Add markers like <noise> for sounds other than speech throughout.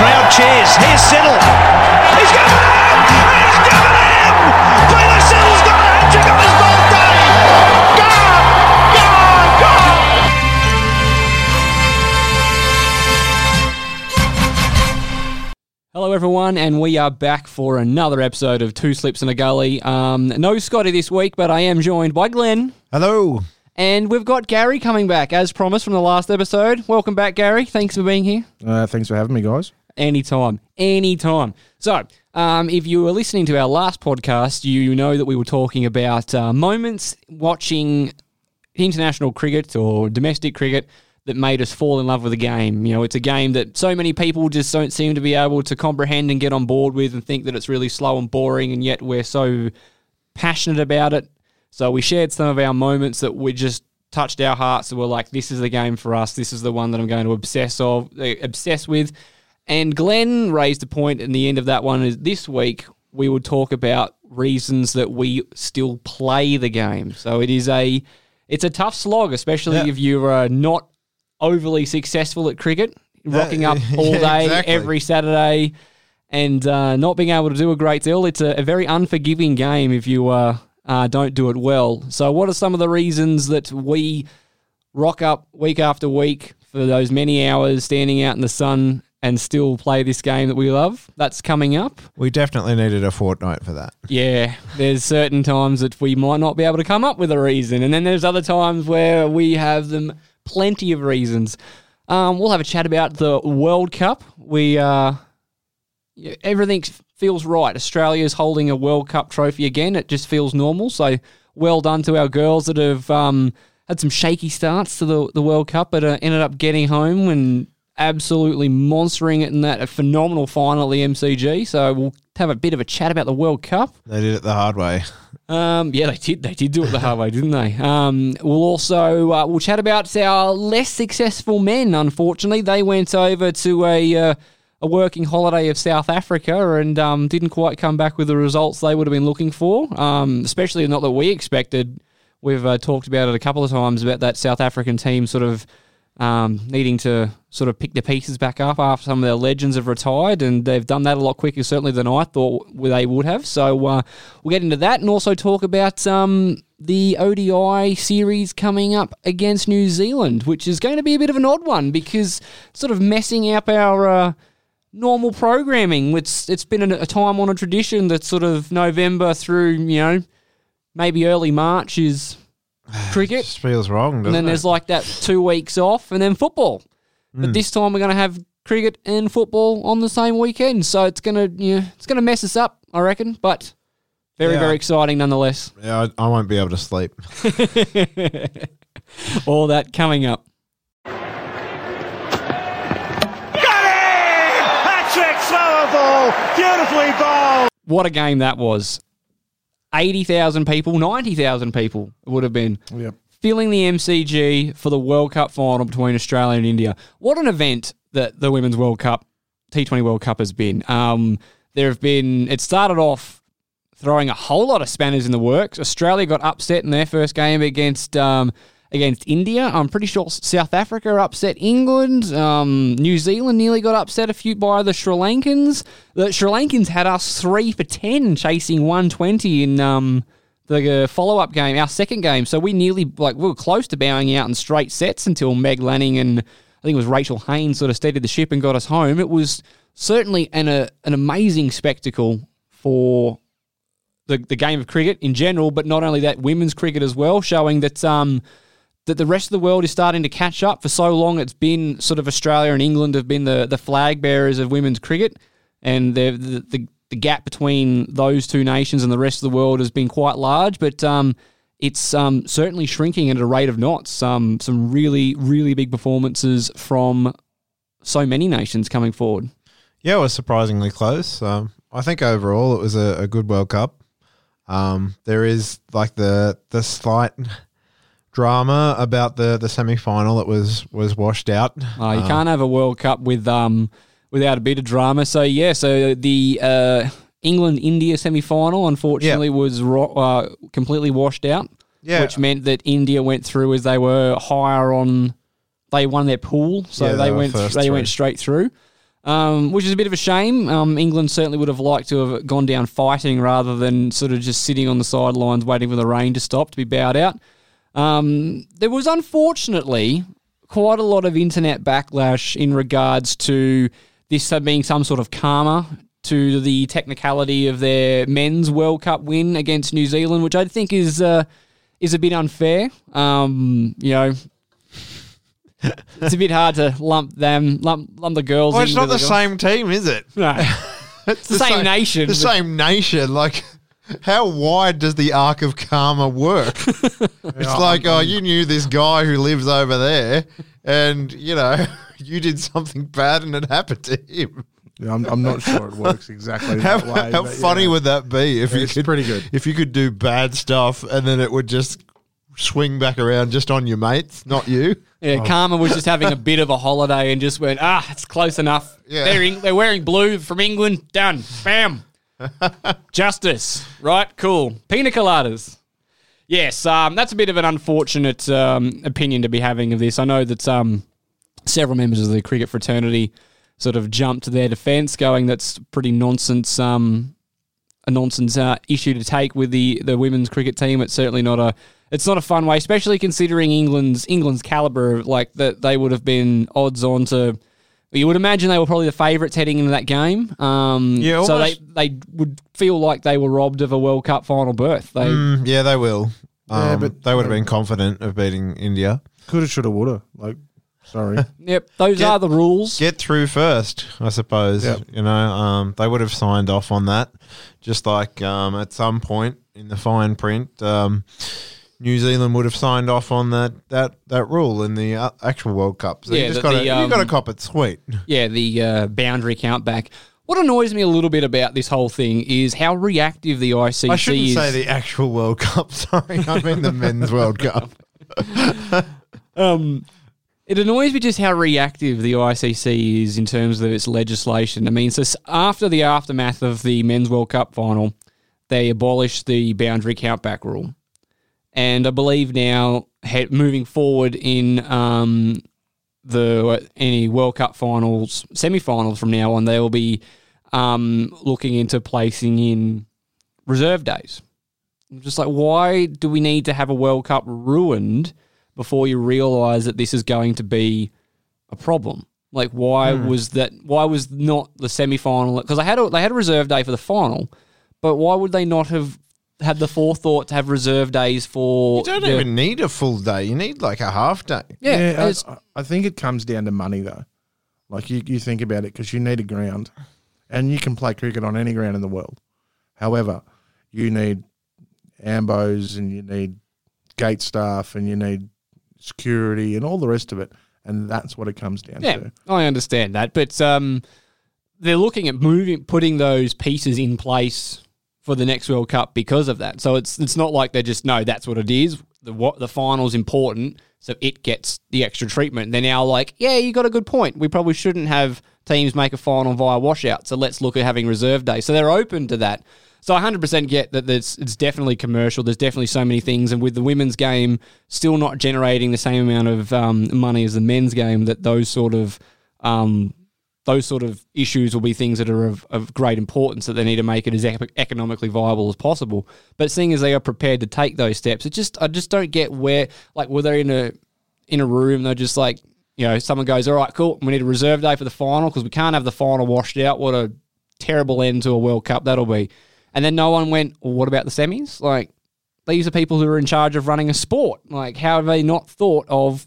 Crowd cheers. Here's Siddle. He's got it in! He's got it in! Peter Siddle's got a hat-trick on his birthday! Hello, everyone, and we are back for another episode of Two Slips in a Gully. Um, no Scotty this week, but I am joined by Glenn. Hello. And we've got Gary coming back, as promised from the last episode. Welcome back, Gary. Thanks for being here. Uh, thanks for having me, guys. Anytime. Anytime. So, um, if you were listening to our last podcast, you know that we were talking about uh, moments watching international cricket or domestic cricket that made us fall in love with the game. You know, it's a game that so many people just don't seem to be able to comprehend and get on board with and think that it's really slow and boring, and yet we're so passionate about it. So we shared some of our moments that we just touched our hearts and were like, this is the game for us. This is the one that I'm going to obsess of uh, obsess with. And Glenn raised a point in the end of that one is this week we would talk about reasons that we still play the game. So it is a it's a tough slog, especially Yeah. if you're uh, not overly successful at cricket, rocking up <laughs> all yeah, day exactly. every Saturday, and uh, not being able to do a great deal. It's a, a very unforgiving game if you uh, uh, don't do it well. So, what are some of the reasons that we rock up week after week for those many hours standing out in the sun and still play this game that we love? That's coming up. We definitely needed a fortnight for that. Yeah, there's certain times that we might not be able to come up with a reason, and then there's other times where we have them plenty of reasons. Um, we'll have a chat about the World Cup. We uh, everything feels right. Australia's holding a World Cup trophy again. It just feels normal. So well done to our girls that have um, had some shaky starts to the the World Cup, but uh, ended up getting home and absolutely monstering it in that phenomenal final at the MCG. So we'll have a bit of a chat about the World Cup. They did it the hard way. Um, yeah, they did. They did do it the hard way, didn't they? Um, we'll also uh, we'll chat about our less successful men. Unfortunately, they went over to a uh, a working holiday of South Africa and um, didn't quite come back with the results they would have been looking for. Um, especially not that we expected. We've uh, talked about it a couple of times about that South African team sort of um, needing to sort of pick the pieces back up after some of their legends have retired, and they've done that a lot quicker, certainly than I thought they would have. So uh, we'll get into that and also talk about um, the ODI series coming up against New Zealand, which is going to be a bit of an odd one because sort of messing up our. Uh, normal programming. It's it's been a, time a tradition that sort of November through you know maybe early March is <sighs> cricket, Just feels wrong, and doesn't then it? there's like that two weeks off, and then football. But hmm. this time we're going to have cricket and football on the same weekend, so it's going to you know, it's going to mess us up, I reckon. But very Yeah. very exciting nonetheless. yeah, I, I won't be able to sleep. <laughs> All that coming up. Got it! Hat-trick, slower ball, beautifully bowled. What a game that was! Eighty thousand people, ninety thousand people it would have been. Yep. filling the MCG for the World Cup final between Australia and India. What an event that the Women's World Cup, T20 World Cup has been. Um, there have been, it started off throwing a whole lot of spanners in the works. Australia got upset in their first game against um, against India. I'm pretty sure South Africa upset England. Um, New Zealand nearly got upset a few by the Sri Lankans. The Sri Lankans had us three for ten, chasing 120 in um, the uh, follow up game, our second game. So we nearly like we were close to bowing out in straight sets until Meg Lanning and I think it was Rachel Haynes sort of steadied the ship and got us home. It was certainly an uh, an amazing spectacle for the the game of cricket in general, but not only that, women's cricket as well, showing that um that the rest of the world is starting to catch up. For so long, it's been sort of Australia and England have been the the flag bearers of women's cricket, and the the, the gap between those two nations and the rest of the world has been quite large. But um, it's um, certainly shrinking at a rate of knots. Um, some really, really big performances from so many nations coming forward. Yeah, it was surprisingly close. Um, I think overall it was a, a good World Cup. Um, there is like the the slight drama about the the semi final that was was washed out. Uh, you can't have a World Cup with um without a bit of drama. So yeah, so the uh, England India semi final unfortunately was ro- uh, completely washed out. Yeah. which meant that India went through as they were higher on. They won their pool, so Yeah, they, they went they through. went straight through. Um, which is a bit of a shame. Um, England certainly would have liked to have gone down fighting rather than sort of just sitting on the sidelines waiting for the rain to stop to be bowed out. Um, there was unfortunately quite a lot of internet backlash in regards to this being some sort of karma to the technicality of their men's World Cup win against New Zealand, which I think is uh, is a bit unfair. Um, you know. <laughs> it's a bit hard to lump them, lump, lump the girls. Well, it's not the guy- same team, is it? No. <laughs> It's the same nation, The same nation. Like, how wide does the arc of karma work? <laughs> it's like, oh, you knew this guy who lives over there, and you know, <laughs> you did something bad, and it happened to him. Yeah, I'm, I'm not sure it works exactly How, that way. how but funny yeah. would that be if you It's could pretty good. if you could do bad stuff and then it would just swing back around just on your mates, not you? Yeah, Karma was just having a bit of a holiday and just went, ah, it's close enough. Yeah. They're, in, they're wearing blue from England. Done. Bam. <laughs> Justice. Right? Cool. Pina coladas. Yes, um, that's a bit of an unfortunate um, opinion to be having of this. I know that um, several members of the cricket fraternity sort of jumped to their defence, going that's pretty nonsense. Um, a nonsense uh, issue to take with the, the women's cricket team. It's certainly not a it's not a fun way, especially considering England's England's caliber. Like that, they would have been odds on to. You would imagine they were probably the favourites heading into that game. Um, Yeah, so they they would feel like they were robbed of a World Cup final berth. They Mm, yeah, they will. Yeah, Um, but- they would have been confident of beating India. Coulda, shoulda, woulda. Like, sorry. <laughs> yep, those Get- are the rules. Get through first, I suppose. Yep. You know, um, they would have signed off on that, just like um, at some point in the fine print, um, New Zealand would have signed off on that that, that rule in the uh, actual World Cup. So Yeah, you just got to the, you got to um, cop it sweet. <laughs> yeah, the uh, boundary count back. What annoys me a little bit about this whole thing is how reactive the ICC is. I shouldn't is. say the actual World Cup. <laughs> Sorry, I mean the men's World Cup. <laughs> Um, it annoys me just how reactive the ICC is in terms of its legislation. I mean, so after the aftermath of the Men's World Cup final, they abolished the boundary countback rule, and I believe now he- moving forward in um, the any World Cup finals, semi-finals from now on, they will be um, looking into placing in reserve days. I'm just like, why do we need to have a World Cup ruined before you realise that this is going to be a problem? Like, why was that? Why was not the semi final? Because they had a, they had a reserve day for the final, but why would they not have had the forethought to have reserve days for? You don't the- even need a full day. You need like a half day. yeah, Yeah, it's- I, I think it comes down to money though. Like you, you think about it because you need a ground, and you can play cricket on any ground in the world. However, you need ambos and you need gate staff and you need security and all the rest of it, and that's what it comes down Yeah, to. I understand that, but um, they're looking at moving, putting those pieces in place for the next World Cup because of that. So it's it's not like they're just no, that's what it is. The what the final's important, so it gets the extra treatment. They're now like, yeah, you got a good point. We probably shouldn't have teams make a final via washout. So let's look at having reserve day. So they're open to that. So I 100% get that there's, it's definitely commercial. There's definitely so many things. And with the women's game still not generating the same amount of um, money as the men's game, that those sort of um, those sort of issues will be things that are of, of great importance that they need to make it as economically viable as possible. But seeing as they are prepared to take those steps, it just I just don't get where like were they in a in a room they're just like you know someone goes all right cool we need a reserve day for the final because we can't have the final washed out. What a terrible end to a World Cup that'll be. And then no one went, well, what about the semis? Like these are people who are in charge of running a sport. Like how have they not thought of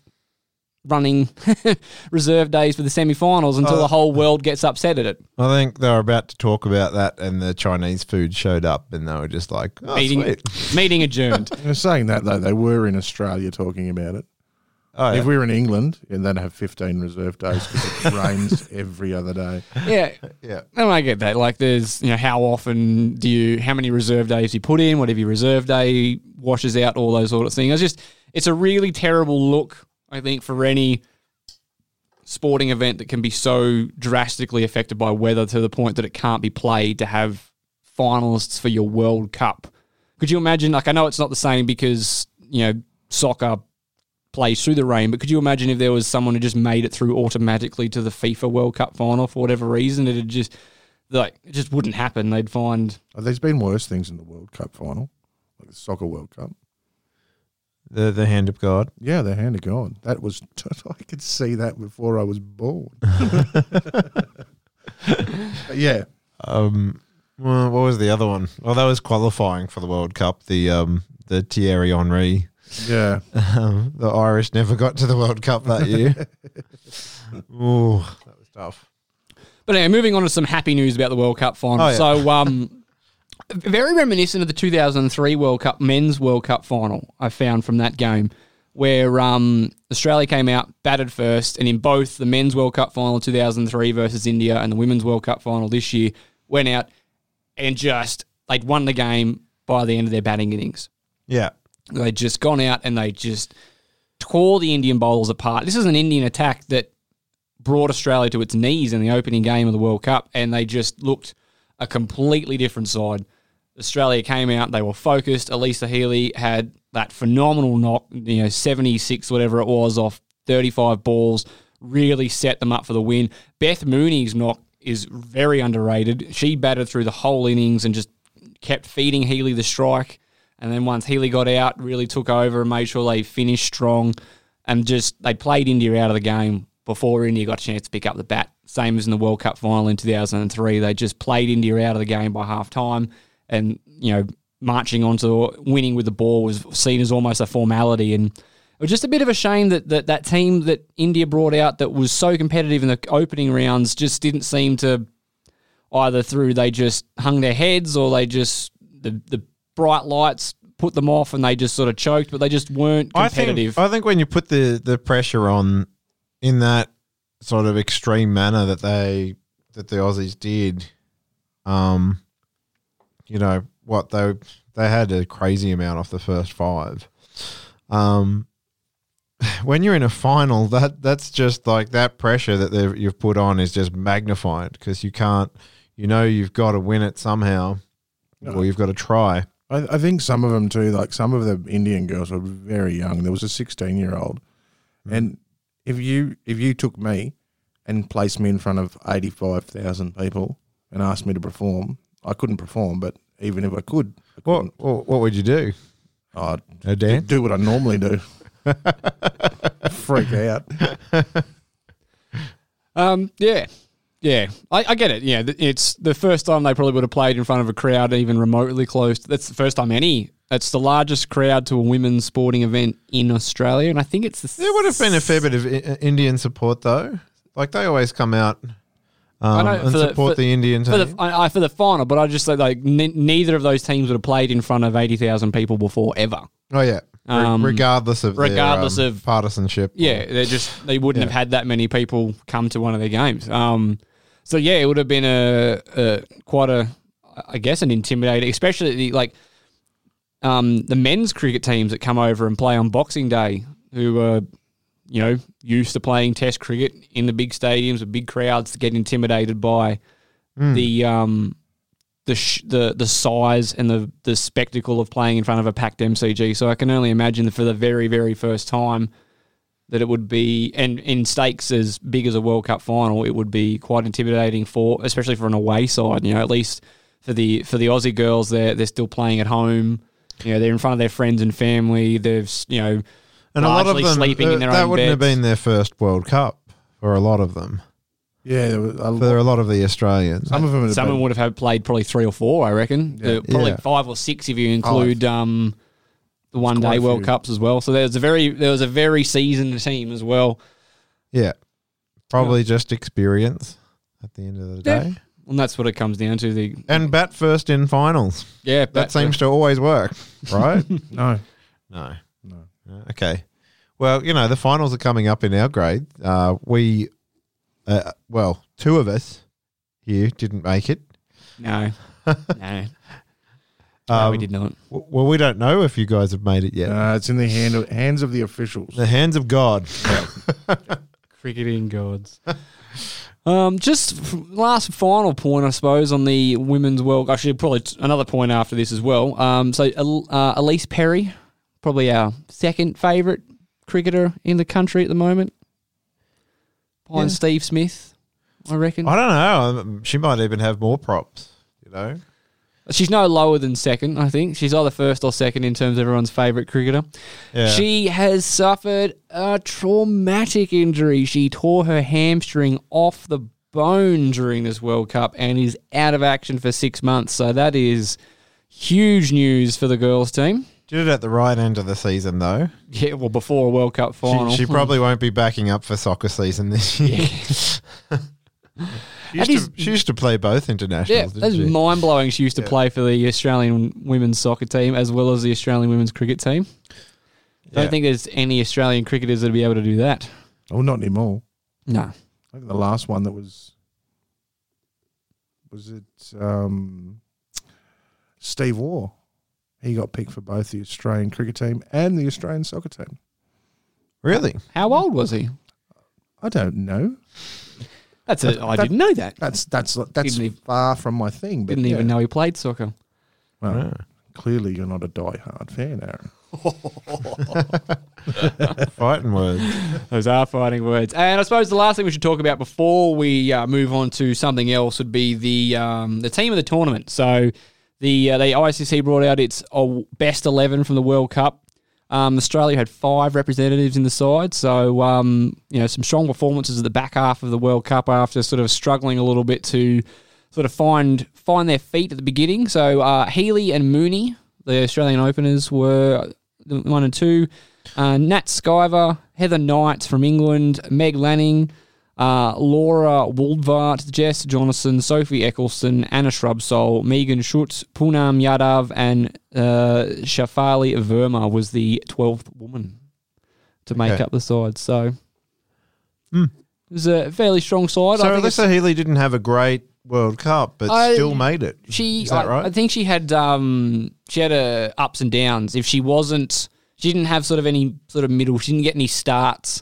running <laughs> reserve days for the semi-finals until Uh, the whole world gets upset at it. I think they were about to talk about that, and the Chinese food showed up, and they were just like, oh, meeting sweet. <laughs> meeting adjourned. <laughs> They're saying that though, they were in Australia talking about it. Oh, yeah. If we were in England, and they'd have 15 reserve days because it rains every other day. yeah, yeah. and I get that. Like, there's you know how often do you how many reserve days you put in? Whatever your reserve day washes out, all those sort of things. It's just it's a really terrible look. I think for any sporting event that can be so drastically affected by weather to the point that it can't be played to have finalists for your World Cup. Could you imagine? Like, I know it's not the same because you know soccer plays through the rain, but could you imagine if there was someone who just made it through automatically to the FIFA World Cup final for whatever reason? It'd just like it just wouldn't happen. They'd find there's been worse things in the World Cup final, like the Soccer World Cup. The, the hand of God. Yeah, the hand of God. That was, <laughs> I could see that before I was born. <laughs> yeah. Um, well, what was the other one? Well, that was qualifying for the World Cup. The um, the Thierry Henry. Yeah. <laughs> Um, the Irish never got to the World Cup that year. Ooh, that was tough. But anyway, moving on to some happy news about the World Cup final. Oh, yeah. So, um, very reminiscent of the 2003 World Cup men's World Cup final. I found from that game where um, Australia came out batted first, and in both the men's World Cup final 2003 versus India and the women's World Cup final this year, went out and just they'd won the game by the end of their batting innings. Yeah. They'd just gone out and they just tore the Indian bowlers apart. This is an Indian attack that brought Australia to its knees in the opening game of the World Cup, and they just looked a completely different side. Australia came out, they were focused. Alyssa Healy had that phenomenal knock, you know, 76, whatever it was, off 35 balls, really set them up for the win. Beth Mooney's knock is very underrated. She batted through the whole innings and just kept feeding Healy the strike. And then once Healy got out, really took over and made sure they finished strong and just they played India out of the game before India got a chance to pick up the bat. Same as in the World Cup final in 2003. They just played India out of the game by half time and, you know, marching on to winning with the ball was seen as almost a formality. And it was just a bit of a shame that that, that team that India brought out that was so competitive in the opening rounds just didn't seem to either through they just hung their heads or they just the the bright lights put them off and they just sort of choked, but they just weren't I competitive. think I think when you put the the pressure on in that sort of extreme manner that they that the Aussies did, um, you know what they they had a crazy amount off the first five. Um, <sighs> when you're in a final, that that's just like that pressure that they've, you've put on is just magnified because you can't, you know, you've got to win it somehow, or you've got to try. I, I think some of them too, like some of the Indian girls were very young. There was a 16 year old. And if you if you took me and placed me in front of 85,000 people and asked me to perform, I couldn't perform, but even if I could, I What what, what would you do? I'd A dance? do what I normally do. <laughs> Freak out. Um, yeah, yeah, I, I get it. Yeah, th- it's the first time they probably would have played in front of a crowd even remotely close. That's the first time any. It's the largest crowd to a women's sporting event in Australia, and I think it's the. There would have been a fair bit of I- Indian support, though. Like they always come out um, and for the- support for- the Indian for the I, I, for the final, but I just say like ne- neither of those teams would have played in front of eighty thousand people before ever. oh yeah, um, regardless of regardless their, um, of- partisanship. Yeah, they just they wouldn't Yeah. have had that many people come to one of their games. Um, so yeah, it would have been a, a quite a, I guess, an intimidating, especially the, like um, the men's cricket teams that come over and play on Boxing Day, who are you know used to playing Test cricket in the big stadiums with big crowds, to get intimidated by the um, the sh- the the size and the the spectacle of playing in front of a packed MCG. So I can only imagine that for the very very first time that it would be and in stakes as big as a World Cup final, it would be quite intimidating for especially for an away side. You know, at least for the for the Aussie girls, they're they're still playing at home. You know, they're in front of their friends and family. They've you know and a lot of them sleeping in their that own wouldn't have beds. been their first World Cup for a lot of them. Yeah, there was a For a lot of the Australians, some of them. Have Someone been, would have had played probably three or four, I reckon. Yeah. Uh, probably Yeah. five or six if you include um, the one quite day a World few. Cups as well. So there was a very there was a very seasoned team as well. Yeah. Probably just experience at the end of the Yeah. day. And that's what it comes down to. The And bat first in finals. yeah, That seems to always work, right? <laughs> No, no. No. Okay. Well, you know, the finals are coming up in our grade. Uh, we, uh, well, two of us here didn't make it. no, no, <laughs> no, we Um, did not. w- Well, we don't know if you guys have made it yet. Uh, it's in the hand of, hands of the officials. the hands of God. <laughs> Cricketing gods. Um, just f- last final point, I suppose, on the women's world. Actually, probably t- another point after this as well. Um, so uh, Ellyse Perry, probably our second favourite cricketer in the country at the moment. Behind Yeah. Steve Smith, I reckon. I don't know. Um, She might even have more props. You know. She's no lower than second, I think. She's either first or second in terms of everyone's favourite cricketer. Yeah. She has suffered a traumatic injury. She tore her hamstring off the bone during this World Cup and is out of action for six months. So that is huge news for the girls' team. Did it at the right end of the season, though. Yeah, well, before a World Cup final. She, she probably won't be backing up for soccer season this year. she, used That is- to, she used to play both internationals. Yeah, didn't that's mind blowing. She used to Yeah. play for the Australian women's soccer team as well as the Australian women's cricket team. I don't Yeah. think there's any Australian cricketers that'd be able to do that. Oh, not anymore. No. I think the last one that was was it um, Steve Waugh. He got picked for both the Australian cricket team and the Australian soccer team. Really? How old was he? I don't know. That's it. I That- didn't know that. That's that's that's Didn't even- far from my thing. But Didn't even know he played soccer. Well, Yeah. clearly you're not a die-hard fan, Aaron. <laughs> Fighting words. Those are fighting words. And I suppose the last thing we should talk about before we uh, move on to something else would be the um, the team of the tournament. So the uh, the ICC brought out its uh, best eleven from the World Cup. Um, Australia had five representatives in the side, so um, you know some strong performances at the back half of the World Cup after sort of struggling a little bit to sort of find find their feet at the beginning. So uh, Healy and Mooney, the Australian openers, were one and two. Uh, Nat Sciver, Heather Knight from England, Meg Lanning, uh, Laura Wolvaardt, Jess Jonassen, Sophie Ecclestone, Anya Shrubsole, Megan Schutt, Poonam Yadav, and uh, Shafali Verma was the 12th woman to make Okay. up the side. So Hmm. it was a fairly strong side. So I think Alyssa Healy didn't have a great World Cup, but I- still made it. she Is that I, right? I think she had um she had uh, ups and downs. If she wasn't she didn't have sort of any sort of middle she didn't get any starts.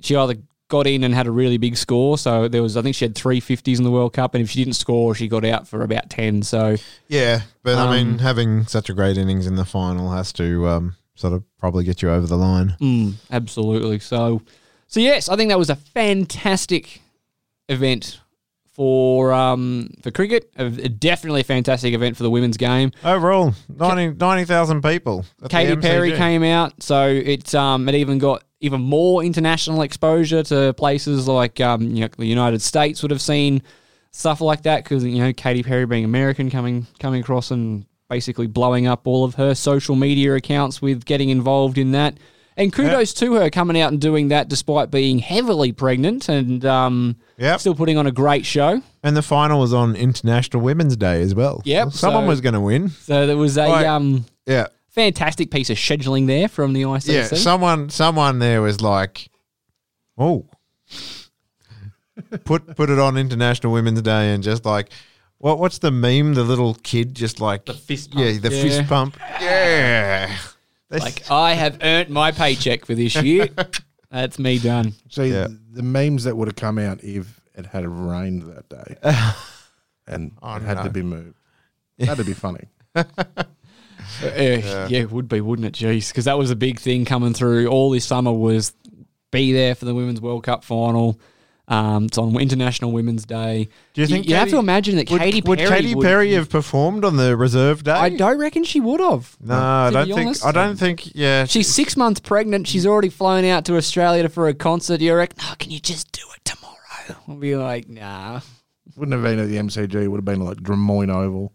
She either got in and had a really big score. So there was I think she had three fifties in the World Cup and if she didn't score she got out for about ten. So yeah, but I Um, mean, having such a great innings in the final has to um, sort of probably get you over the line. mm, absolutely. So so yes, I think that was a fantastic event for um for cricket. A, a definitely a fantastic event for the women's game. Overall, 90 90,000 people. Katy Perry came out, so it um it even got even more international exposure to places like um you know, the United States would have seen stuff like that because you know Katy Perry being American coming coming across and basically blowing up all of her social media accounts with getting involved in that. And kudos to her coming out and doing that despite being heavily pregnant and um Yep. still putting on a great show. And the final was on International Women's Day as well. Yep, Someone so- was going to win. So there was a Right. um Yeah. Fantastic piece of scheduling there from the ICC. Yeah. Someone someone there was like, oh, put put it on International Women's Day and just like, what what's the meme? The little kid just like the fist pump. Yeah, the Yeah. fist pump. Yeah. That's- Like I have earned my paycheck for this year. <laughs> That's me done. See, Yeah. the, the memes that would have come out if it had rained that day <laughs> and Oh, it had no. to be moved. That'd be funny. <laughs> Uh, yeah. it would be, wouldn't it? Jeez, because that was a big thing coming through all this summer was be there for the Women's World Cup final. Um, it's on International Women's Day. Do you think you, have to imagine that would, Katy would Perry Katy would- Perry have performed on the reserve day? I don't reckon she would have. No, I don't be think. honest. I don't think. Yeah, She's six months pregnant. She's already flown out to Australia for a concert. You reckon? Oh, can you just do it tomorrow? I'll be like, nah. Wouldn't have been at the MCG. It would have been like Drummoyne Oval.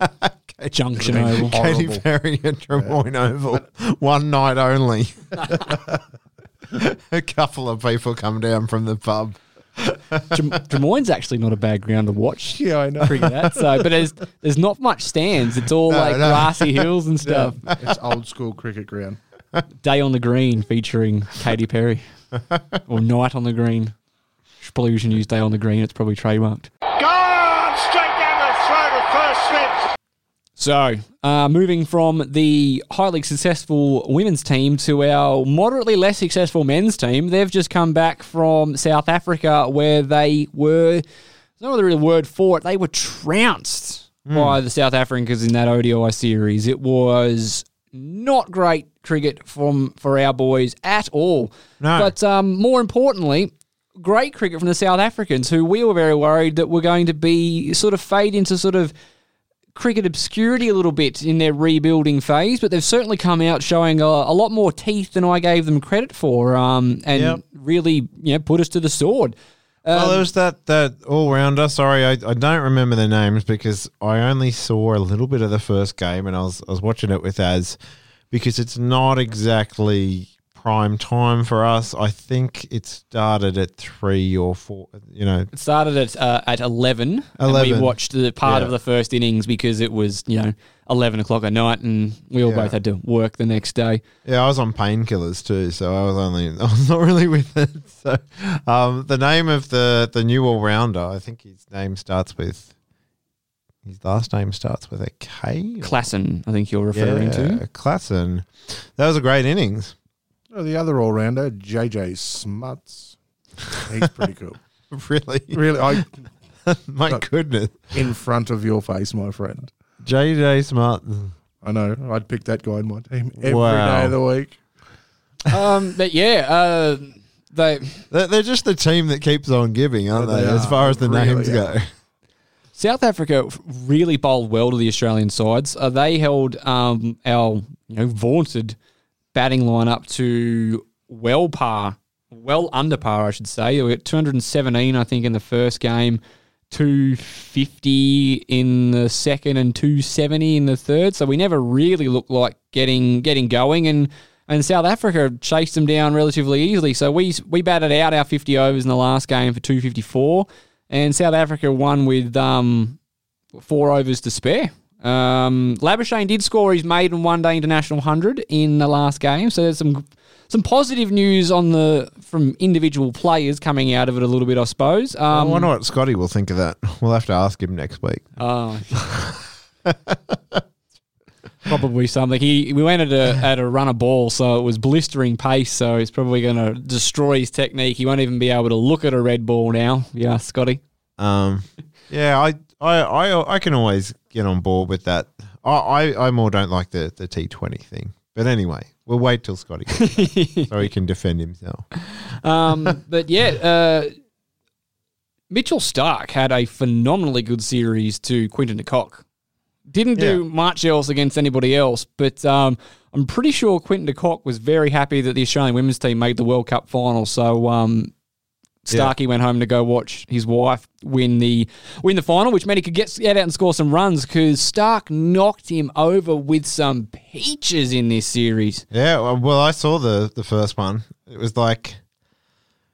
<laughs> <laughs> Junction Oval. Katy Perry at Drummoyne Oval, <laughs> one night only. <laughs> a couple of people come down from the pub. Drum- Drummoyne's actually not a bad ground to watch. Yeah, I know. cricket at. So, but there's there's not much stands. It's all No, like no. grassy hills and stuff. it's old school cricket ground. Day on the Green featuring Katy Perry, or Night on the Green. Probably we should use Day on the Green. It's probably trademarked. Gone straight down the throat of first Smith. So, uh, moving from the highly successful women's team to our moderately less successful men's team, they've just come back from South Africa where they were, there's no other real word for it, they were trounced by the South Africans in that ODI series. It was not great cricket from for our boys at all. No. But um, more importantly, great cricket from the South Africans, who we were very worried that were going to be sort of fade into sort of cricket obscurity a little bit in their rebuilding phase, but they've certainly come out showing a, a lot more teeth than I gave them credit for, um, and Yep. really you know put us to the sword. well, Um, there was that that all rounder. Sorry, I, I don't remember the names because I only saw a little bit of the first game, and I was I was watching it with Az because it's not exactly prime time for us. I think it started at three or four. You know, It started at uh, at eleven, and we watched the part Yeah. of the first innings because it was you know eleven o'clock at night, and we all Yeah. both had to work the next day. Yeah, I was on painkillers too, so I was only <laughs> I was not really with it. So, um, the name of the the new all rounder, I think his name starts with his last name starts with a K. Klaasen, I think you're referring yeah, to. Klaasen. That was a great innings. Oh, the other all rounder, JJ Smuts. He's pretty cool. <laughs> Really, Really, I <laughs> my Look. goodness, in front of your face, my friend. JJ Smart. I know. I'd pick that guy in my team every day Wow. of the week. um, but yeah, uh, they They're, they're just the team that keeps on giving, aren't Yeah, they? they As are. far as the Really names are. go. South Africa really bowled well to the Australian sides. Uh, they held um, our you know vaunted batting line up to well par, well under par, I should say. We at 217, I think, in the first game, 250 in the second, and 270 in the third. So we never really looked like getting getting going, and and South Africa chased them down relatively easily. So we we batted out our 50 overs in the last game for 254, and South Africa won with um, four overs to spare. Um, Labuschagne did score his maiden one day international hundred in the last game, so there's some some positive news on the from individual players coming out of it a little bit, I suppose. I Um, wonder what Scotty will think of that. <laughs> We'll have to ask him next week. Oh. <laughs> probably something. He we went at a at a run a ball, so it was blistering pace. So he's probably going to destroy his technique. He won't even be able to look at a red ball now. Yeah, Scotty. Um, yeah, I, I, I, I can always get on board with that. I, I, I more don't like the, the T Twenty thing. But anyway, we'll wait till Scotty gets <laughs> so he can defend himself. Um, but yeah, uh, Mitchell Starc had a phenomenally good series to Quinton de Kock. Didn't do much else against anybody else, but um, I'm pretty sure Quinton de Kock was very happy that the Australian women's team made the World Cup final. So um, Starkey went home to go watch his wife win the win the final, which meant he could get, get out and score some runs because Starc knocked him over with some peaches in this series. Yeah, well, well, I saw the the first one. It was like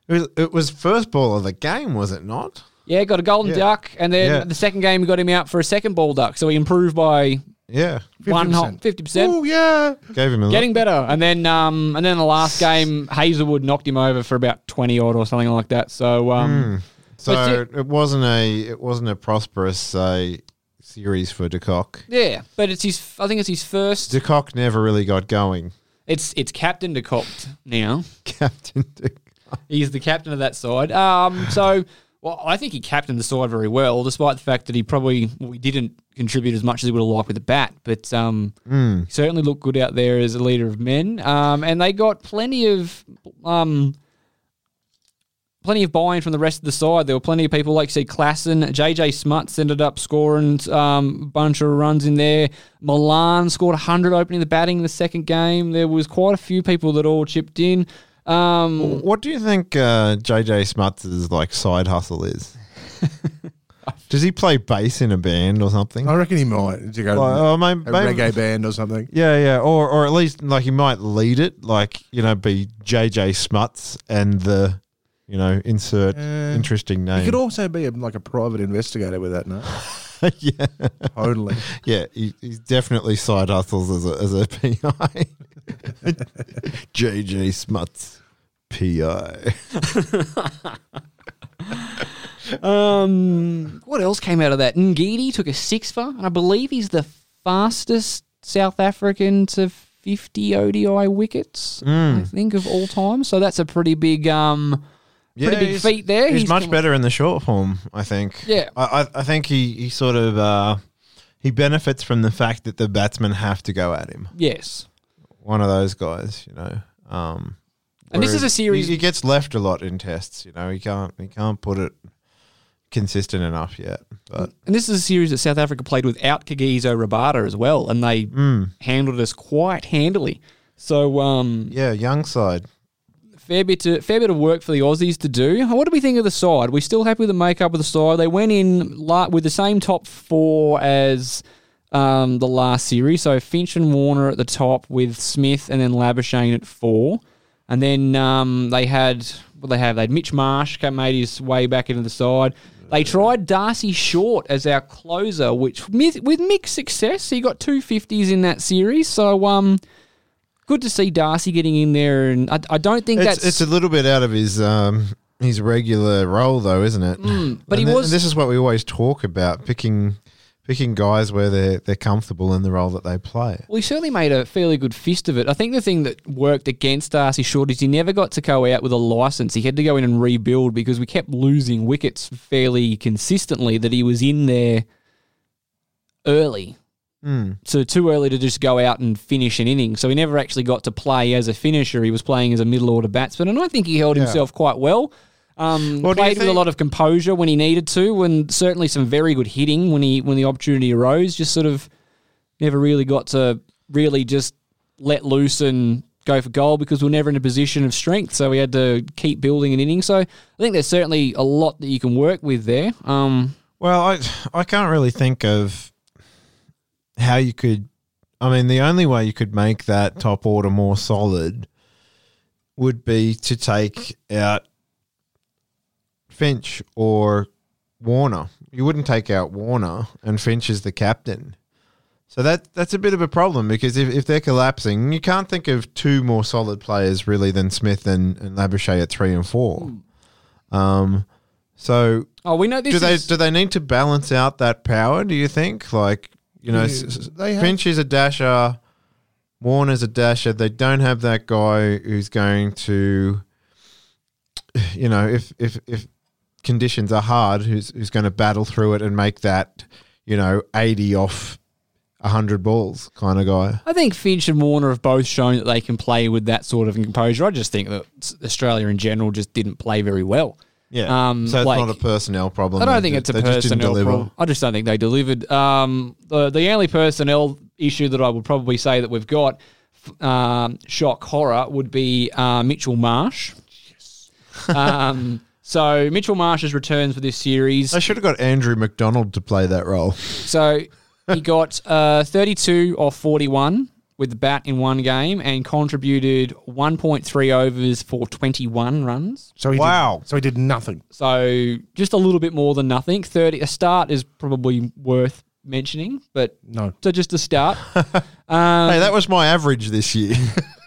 it was, it was first ball of the game, was it not? Yeah, got a golden Yeah. duck, and then Yeah. the second game we got him out for a second ball duck, so he improved by Yeah, one 50%. fifty percent. Oh yeah. gave him a Getting better, and then um, and then the last game, Hazlewood knocked him over for about twenty odd or something like that. So um, So But it wasn't a it wasn't a prosperous uh, series for De Kock. yeah, but it's his. I think it's his first. De Kock never really got going. It's it's captain de Copt now. <laughs> Captain De Kock. He's the captain of that side. Um, so well, I think he captained the side very well, despite the fact that he probably well, he didn't contribute as much as he would have liked with the bat. But um, he certainly looked good out there as a leader of men. Um, and they got plenty of um, plenty of buy-in from the rest of the side. There were plenty of people like you said, Klaasen, JJ Smuts ended up scoring um, a bunch of runs in there. Malan scored 100 opening the batting in the second game. There was quite a few people that all chipped in. Um, What do you think uh, JJ Smuts's like side hustle is? <laughs> Does he play bass in a band or something? I reckon he might to go Like, to oh, maybe, a maybe- reggae band or something. Yeah, yeah, or or at least like he might lead it, like you know, be JJ Smuts and the, you know, insert Uh, interesting name. He could also be a, like a private investigator with that, no? <laughs> <laughs> yeah, Totally. yeah, he, he's definitely side hustles as a as a PI. JJ <laughs> Smuts, PI. <laughs> Um, what else came out of that? Ngidi took a sixfer, and I believe he's the fastest South African to 50 ODI wickets, I think, of all time. So that's a pretty big, um, pretty big he's- feat there. He's, He's much better in the short form, I think. Yeah. I, I, I think he, he sort of uh, he benefits from the fact that the batsmen have to go at him. yes. One of those guys, you know. Um, And this is a series- He, he gets left a lot in tests. You know, he can't he can't put it consistent enough yet. But And this is a series that South Africa played without Kagiso Rabada as well, and they mm, handled us quite handily. So, um, yeah, young side. Fair bit to, fair bit of work for the Aussies to do. What do we think of the side? We still happy with the makeup of the side? They went in with the same top four as um, the last series. So Finch and Warner at the top with Smith and then Labuschagne at four, and then um, they had what they have. They had Mitch Marsh made his way back into the side. They tried Darcy Short as our closer, which with, with mixed success. He got two fifties in that series. So um, good to see Darcy getting in there, and I, I don't think It's that's it's a little bit out of his um his regular role though, isn't it? Mm, but he And thi- was- and this is what we always talk about picking picking guys where they're they're comfortable in the role that they play. Well, he certainly made a fairly good fist of it. I think the thing that worked against Darcy Short is he never got to go out with a license. He had to go in and rebuild because we kept losing wickets fairly consistently. That he was in there early, Mm. so too early to just go out and finish an inning. So he never actually got to play as a finisher. He was playing as a middle order batsman, and I think he held Yeah. himself quite well. Um, Well, played with a lot of composure when he needed to, and certainly some very good hitting when he when the opportunity arose. Just sort of never really got to really just let loose and go for goal because we are never in a position of strength. So we had to keep building an inning. So I think there's certainly a lot that you can work with there. Um, Well, I I can't really think of how you could. I mean, the only way you could make that top order more solid would be to take out Finch or Warner. You wouldn't take out Warner, and Finch is the captain. So that that's a bit of a problem because if, if they're collapsing, you can't think of two more solid players really than Smith and, and Labouche at three and four. Um, so oh, we know this do they is. do they need to balance out that power? Do you think like you know Yeah, s- s- they have- Finch is a dasher, Warner's a dasher. They don't have that guy who's going to, you know, if if if conditions are hard, who's who's going to battle through it and make that you know eighty off hundred balls kind of guy. I think Finch and Warner have both shown that they can play with that sort of composure. I just think that Australia in general just didn't play very well. Yeah, Um, so it's like- not a personnel problem. I don't think ju- it's a just personnel problem. I just don't think they delivered. Um, the the only personnel issue that I would probably say that we've got, um, shock horror, would be uh, Mitchell Marsh. <laughs> um, so Mitchell Marsh's returns for this series. I should have got Andrew McDonald to play that role. So he got uh, 32 off 41 with the bat in one game and contributed 1.3 overs for 21 runs. So he Wow. Did, so he did nothing. So just a little bit more than nothing. 30 a start is probably worth mentioning, but No. so just a start. <laughs> um, hey, that was my average this year.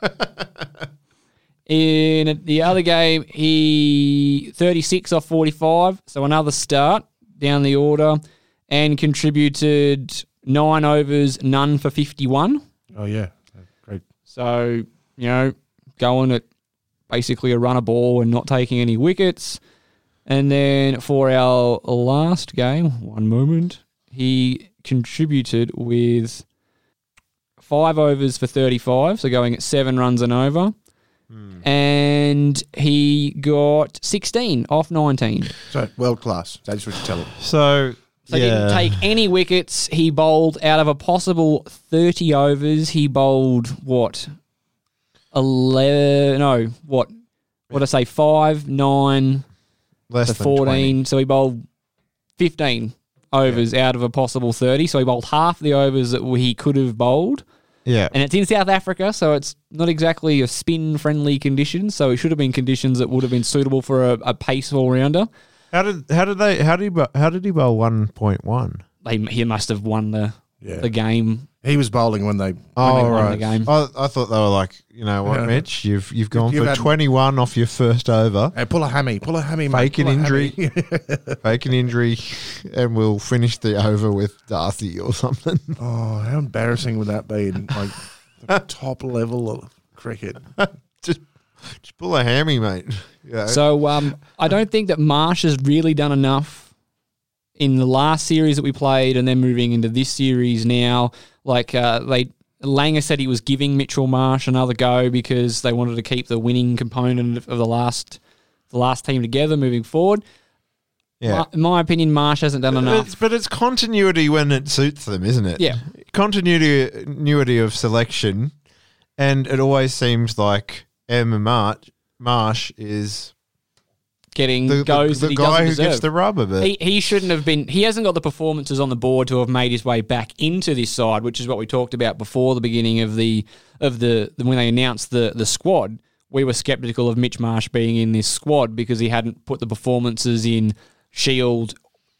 <laughs> in the other game, he 36 off 45, so another start down the order and contributed 9 overs, none for 51. Oh yeah. Great. So, you know, going at basically a run a ball and not taking any wickets. And then for our last game, one moment, he contributed with five overs for 35, so going at seven runs and over. Hmm. And he got 16 off 19. So world class. That's what you tell him. so, So he yeah. didn't take any wickets. He bowled out of a possible 30 overs. He bowled what? 11, no, what? What did I say? 5, 9 less to than 14. So he bowled 15 overs out of a possible 30. So he bowled half the overs that he could have bowled. Yeah. And it's in South Africa, so it's not exactly a spin friendly condition. So it should have been conditions that would have been suitable for a, a pace all rounder. How did how did they how did he, bo- how did he bowl one point one? They, he must have won the, Yeah. the game. He was bowling when they. Oh they won right. the game. I, I thought they were like you know what, Yeah. Mitch, you've you've gone You've for twenty one off your first over, Hey, pull a hammy, pull a hammy, mate. Fake an injury. hammy. <laughs> fake an injury, and we'll finish the over with Darcy or something. <laughs> oh, how embarrassing would that be? in, Like the <laughs> top level of cricket. just just pull a hammy, mate. <laughs> Yeah. So um, I don't think that Marsh has really done enough in the last series that we played, and then moving into this series now. Like uh, they, Langer said he was giving Mitchell Marsh another go because they wanted to keep the winning component of the last, the last team together moving forward. yeah. In my opinion, Marsh hasn't done enough. It's, but it's continuity when it suits them, isn't it? Yeah. Continuity continuity of selection, and it always seems like Emma March, Marsh is Getting the, the, goes the that he guy who deserve. gets the rub of it. He, he shouldn't have been. He hasn't got the performances on the board to have made his way back into this side, which is what we talked about before the beginning of the of the when they announced the the squad. We were skeptical of Mitch Marsh being in this squad because he hadn't put the performances in Shield,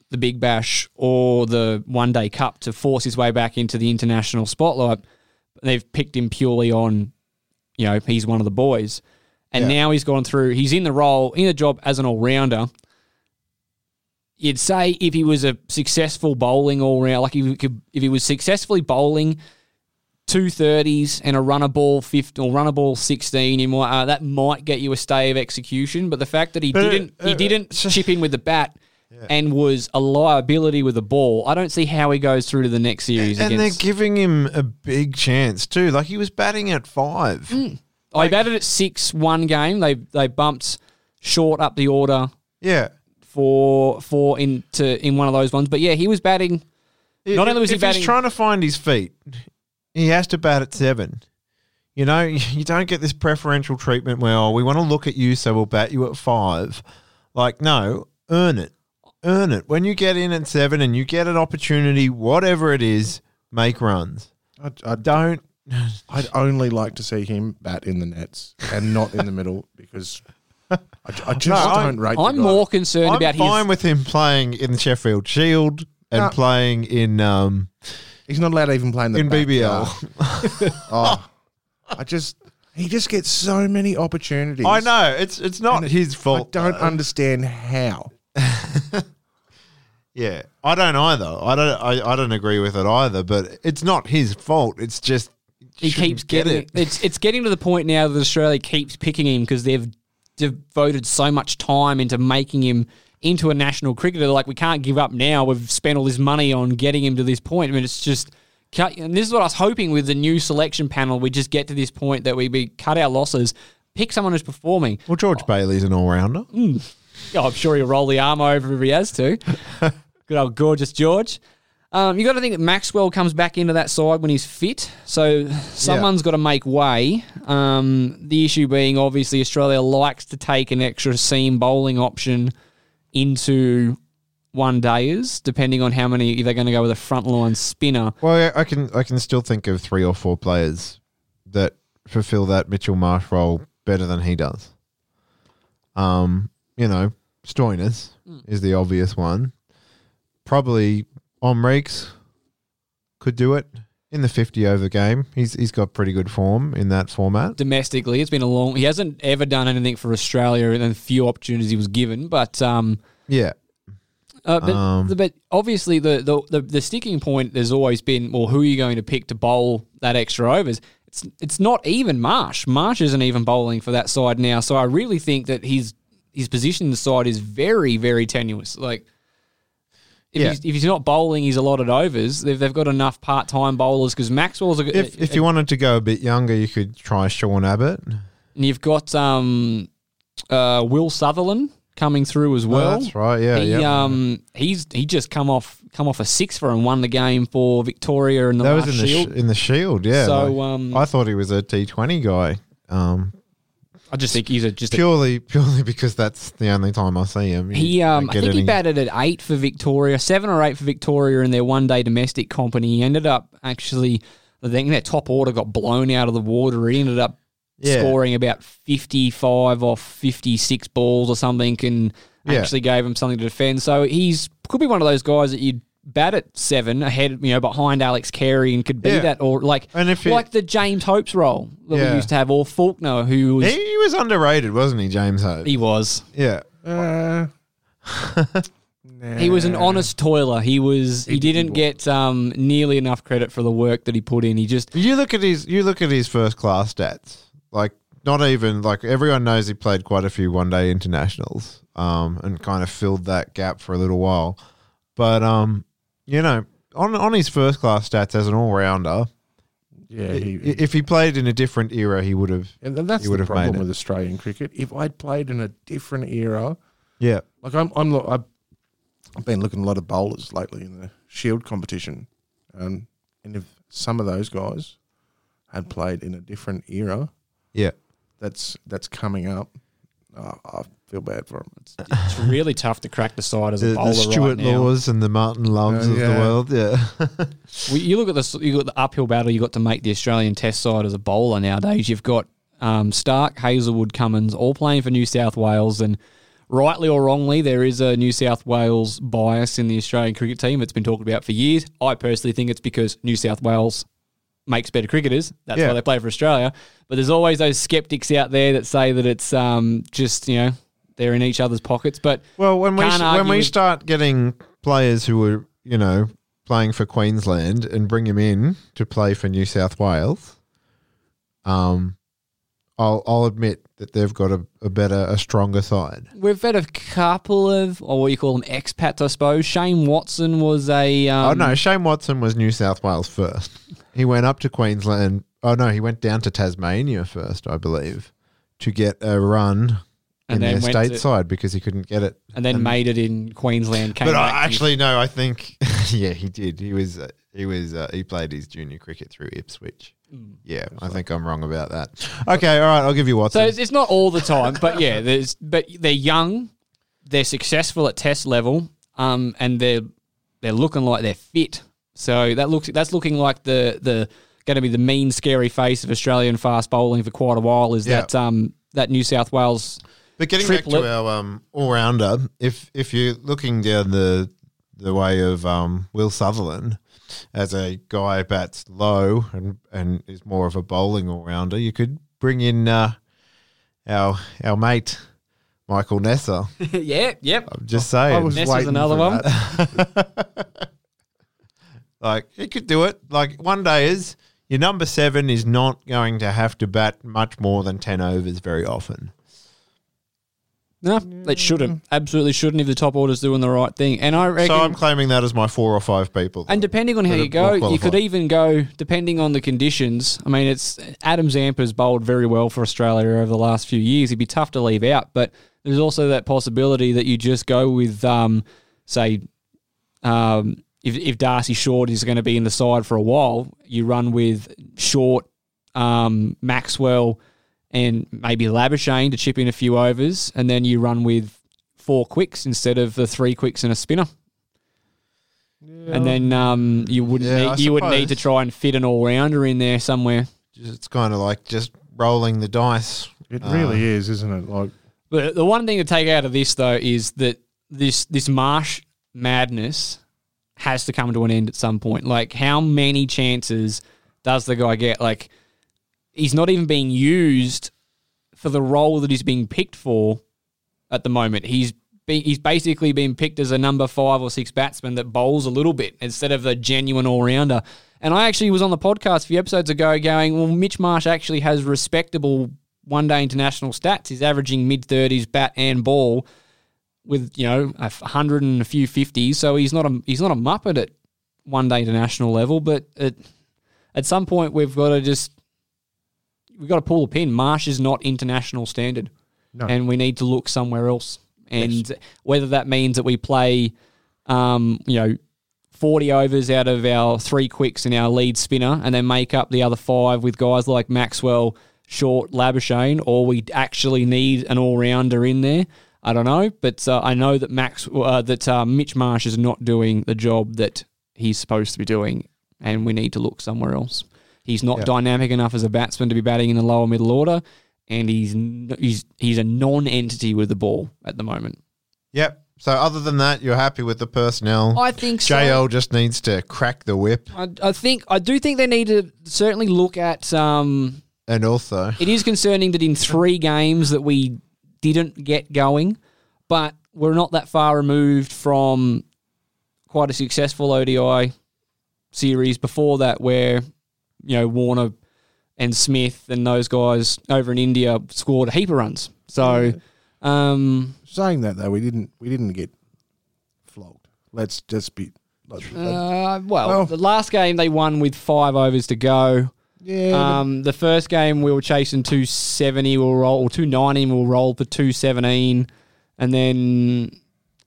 the Big Bash, or the One Day Cup to force his way back into the international spotlight. They've picked him purely on, you know, he's one of the boys. And Yeah. now he's gone through, he's in the role, in the job as an all rounder you'd say if he was a successful bowling all round, like if he could, if he was successfully bowling two thirties and a runner ball fifth or runner ball sixteen, might uh, that might get you a stay of execution. But the fact that he didn't, he uh, didn't chip in with the bat. And was a liability with the ball. I don't see how he goes through to the next series and they're giving him a big chance too. Like he was batting at five. Mm. oh, he batted at six one game. They they bumped short up the order Yeah. for for into in one of those ones. But yeah, he was batting. Not only was he batting- he's trying to find his feet, he has to bat at seven. You know, <laughs> you don't get this preferential treatment where oh, we want to look at you, so we'll bat you at five. Like, no, earn it, earn it. When you get in at seven and you get an opportunity, whatever it is, make runs. I, I Don't. <laughs> I'd only like to see him bat in the nets and not in the middle because I, I just No, I'm- don't rate. the I'm guy. more concerned about. I'm about fine his. with him playing in the Sheffield Shield and No. playing in um He's not allowed to even play in the in backyard. BBL. <laughs> Oh, I just he just gets so many opportunities. I know it's it's not And his I fault. don't though. understand how. <laughs> Yeah, I don't either. I don't. I, I don't agree with it either. But it's not his fault. It's just he keeps get getting it. It's it's getting to the point now that Australia keeps picking him because they've devoted so much time into making him into a national cricketer. Like we can't give up now. We've spent all this money on getting him to this point. I mean, it's just. Cut, and this is what I was hoping with the new selection panel. We just get to this point that we be cut our losses, pick someone who's performing. Well, George oh. Bailey's an all rounder. Mm. Oh, I'm sure he'll roll the arm over if he has to. <laughs> Good old gorgeous George. Um, you got to think that Maxwell comes back into that side when he's fit, so someone's got to make way. Um, the issue being, obviously, Australia likes to take an extra seam bowling option into one days, depending on how many. If they're going to go with a front line spinner, Well, yeah, I can I can still think of three or four players that fulfill that Mitchell Marsh role better than he does. Um, you know, Stoinis is the obvious one. Probably Henriques could do it in the fifty over game. He's he's got pretty good form in that format. domestically, it's been a long. He hasn't ever done anything for Australia, and the few opportunities he was given, but. Um, Yeah, Uh, but, Um, but obviously the, the, the, the sticking point has always been, well, who are you going to pick to bowl that extra overs? It's it's not even Marsh. Marsh isn't even bowling for that side now. So I really think that his his position in the side is very very tenuous. Like if Yeah. he's if he's not bowling, he's allotted overs. They've, they've got enough part time bowlers because Maxwell's a, if if you wanted to go a bit younger, you could try Sean Abbott. and you've got um uh Will Sutherland coming through as well. Oh, that's right. Yeah, he yeah. um he's he just come off come off a six for and won the game for Victoria in the that was in the Shield. sh- in the Shield. Yeah. So, like, um, I thought he was a T Twenty guy. Um, I just think he's a just a purely purely because that's the only time I see him. He, um, I think he batted at eight for Victoria, seven or eight for Victoria in their one day domestic company. He ended up actually, I think their top order got blown out of the water. He ended up Yeah. scoring about 55 off 56 balls or something and Yeah. actually gave him something to defend. So he's could be one of those guys that you'd bat at seven ahead, you know, behind Alex Carey and could be Yeah. that or like, And if he- like the James Hopes role that Yeah. we used to have or Faulkner who was, He, he was underrated, wasn't he, James Hope? he was. yeah. Uh, <laughs> He was an honest toiler. He was. He, He- he didn't get um, nearly enough credit for the work that he put in. He just. You look at his you look at his first class stats. Like not even like everyone knows he played quite a few one day internationals, um, and kind of filled that gap for a little while. But um, you know, on on his first class stats as an all rounder, Yeah, he, if he played in a different era, he would have. and that's he the have problem with Australian cricket. If I'd played in a different era, Yeah, like I'm, I'm, I've I've been looking at a lot of bowlers lately in the Shield competition, um, and if some of those guys had played in a different era, yeah. that's that's coming up. Uh, I feel bad for them. <laughs> It's really tough to crack the side as a The, bowler the Stuart right now. Laws and the Martin Loves Uh, of the world. Yeah, We, you look at the you got the uphill battle you got to make the Australian Test side as a bowler nowadays. You've got um, Starc, Hazlewood, Cummins all playing for New South Wales, and rightly or wrongly, there is a New South Wales bias in the Australian cricket team. It's been talked about for years. I personally think it's because New South Wales makes better cricketers. That's Yeah. why they play for Australia. But there's always those skeptics out there that say that it's um, just you know they're in each other's pockets. But Well, when we when we with- start getting players who are you know playing for Queensland and bring them in to play for New South Wales, um, I'll I'll admit that they've got a, a better, a stronger side. We've had a couple of, or what you call them, expats, I suppose. Shane Watson was a. Um, oh no, Shane Watson was New South Wales first. He went up to Queensland. Oh no, he went down to Tasmania first, I believe, to get a run And in their then went state to- side because he couldn't get it. and then made it in Queensland. Came But I actually no, I think <laughs> yeah, he did. He was uh, he was uh, he played his junior cricket through Ipswich. Yeah, I think I'm wrong about that. Okay, all right, I'll give you so it's, it's not all the time, but yeah, there's but they're young, they're successful at test level, um, and they're they're looking like they're fit. So that looks that's looking like the the going to be the mean, scary face of Australian fast bowling for quite a while. Is Yeah. that um that New South Wales but getting back to our um, all rounder, if if you're looking down the the way of um, Will Sutherland as a guy bats low and and is more of a bowling all rounder, you could bring in uh, our our mate Michael Neser. <laughs> yeah, yep. I'm just saying. I was Ness is waiting another for one. <laughs> Like he could do it. Like one day is your number seven is not going to have to bat much more than ten overs very often. No, it shouldn't. Absolutely shouldn't if the top order's doing the right thing. And I reckon. So I'm claiming that as my four or five people. and depending on how you go, you could even go depending on the conditions. I mean, it's Adam Zampa's bowled very well for Australia over the last few years. He'd be tough to leave out, but there's also that possibility that you just go with, um, say, um, if, if Darcy Short is going to be in the side for a while, you run with Short, um, Maxwell, and maybe Labuschagne to chip in a few overs, and then you run with four quicks instead of the three quicks and a spinner. And then um, you wouldn't Yeah, need, you would need to try and fit an all rounder in there somewhere. it's kind of like just rolling the dice. It Uh, really is, isn't it? Like But the one thing to take out of this though is that this this marsh madness has to come to an end at some point. Like how many chances does the guy get? Like he's not even being used for the role that he's being picked for at the moment. He's be, he's basically been picked as a number five or six batsman that bowls a little bit instead of a genuine all rounder. And I actually was on the podcast a few episodes ago going, well, Mitch Marsh actually has respectable one day international stats. He's averaging mid 30s bat and ball with, you know, a 100 and a few 50s. So he's not a, he's not a muppet at one day international level. But at, at some point, we've got to just, we've got to pull a pin. Marsh is not international standard no, and we need to look somewhere else. And whether that means that we play, um, you know, 40 overs out of our three quicks and our lead spinner, and then make up the other five with guys like Maxwell, short Labuschagne or we actually need an all rounder in there. I don't know, but uh, I know that Max uh, that uh, Mitch Marsh is not doing the job that he's supposed to be doing, and we need to look somewhere else. He's not Yeah. dynamic enough as a batsman to be batting in the lower middle order, and he's he's he's a non-entity with the ball at the moment. Yep. So other than that, you're happy with the personnel. I think so. JL just needs to crack the whip, I, I think I do think they need to certainly look at. Um, and also it is concerning that in three games that we didn't get going, but we're not that far removed from quite a successful ODI series before that, where you know Warner and Smith and those guys over in India scored a heap of runs. So, um, Saying that though, we didn't we didn't get flogged. Let's just be. Let's, uh, well, Well- the last game they won with five overs to go. yeah, Um, the first game we were chasing 270, we'll roll, or 290, we'll roll for 217. And then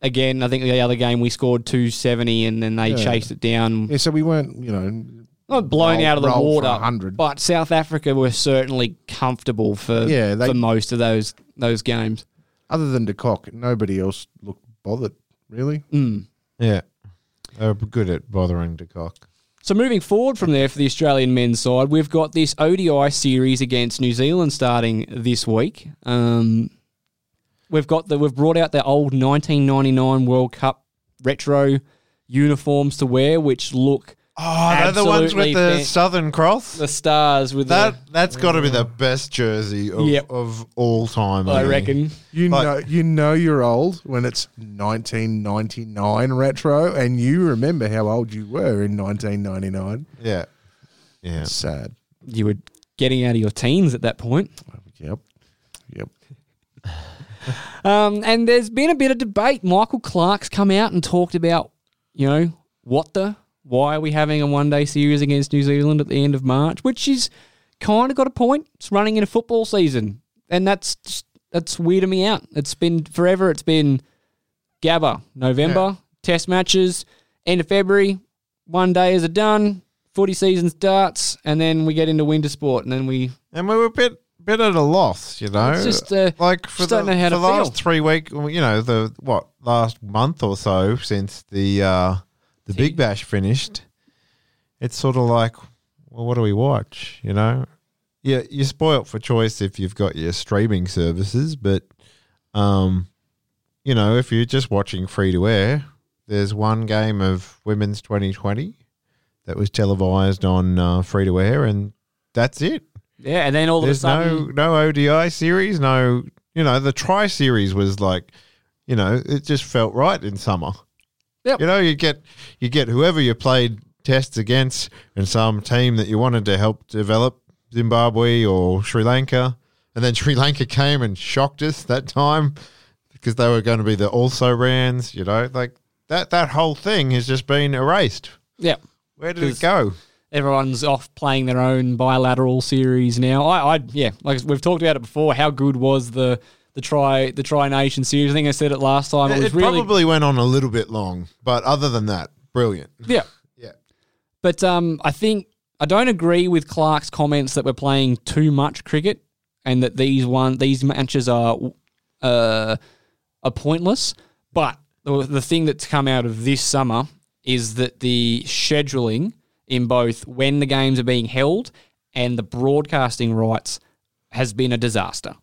again, I think the other game we scored 270 and then they Yeah. chased it down. yeah. So we weren't, you know, Not blown roll- out of the water, 100. but South Africa were certainly comfortable for, Yeah, they- for most of those those games. other than De Kock, nobody else looked bothered. Really, Mm. yeah, they're good at bothering De Kock. So moving forward from there for the Australian men's side, we've got this ODI series against New Zealand starting this week. Um, we've got the we've brought out the old 1999 World Cup retro uniforms to wear, which look Oh, they're the ones with the fan- Southern Cross. the stars with that that's got to be the best jersey of, Yep. of all time. the. I think. reckon. you Like- know, you know, you're old when it's 1999 retro, and you remember how old you were in 1999. Yeah, yeah. It's sad. You were getting out of your teens at that point. Yep, yep. <laughs> Um, and there's been a bit of debate. Michael Clarke's come out and talked about, you know, what the, why are we having a one day series against New Zealand at the end of March, which is kind of got a point. It's running in a football season. And that's just, that's weirding me out. It's been forever. It's been Gabba, November, test matches, end of February, one day is it done, footy season starts, and then we get into winter sport, and then we And we were a bit bit at a loss, you know. It's just, uh, like for just the, don't know how for the last three week, you know, the what last month or so since the uh, the Big Bash finished, it's sort of like, well, what do we watch? You know, yeah, you're spoilt for choice if you've got your streaming services, but um, you know, if you're just watching free to air, there's one game of women's 2020 that was televised on uh, free to air, and that's it. yeah, and then all of a sudden, no no ODI series, no you know the Tri series was like, you know, it just felt right in summer. Yep. You know, you get you get whoever you played tests against, and some team that you wanted to help develop Zimbabwe or Sri Lanka, and then <laughs> Sri Lanka came and shocked us that time because they were going to be the also rans. You know, like that that whole thing has just been erased. yeah. Where did it go? everyone's off playing their own bilateral series now. I, I yeah, like we've talked about it before. How good was the the try the Tri Nation series? I think I said it last time. It, It, was it really probably went on a little bit long, but other than that, brilliant. yeah, <laughs> Yeah. But um, I think I don't agree with Clarke's comments that we're playing too much cricket and that these one these matches are uh are pointless. But the, the thing that's come out of this summer is that the scheduling in both when the games are being held and the broadcasting rights has been a disaster.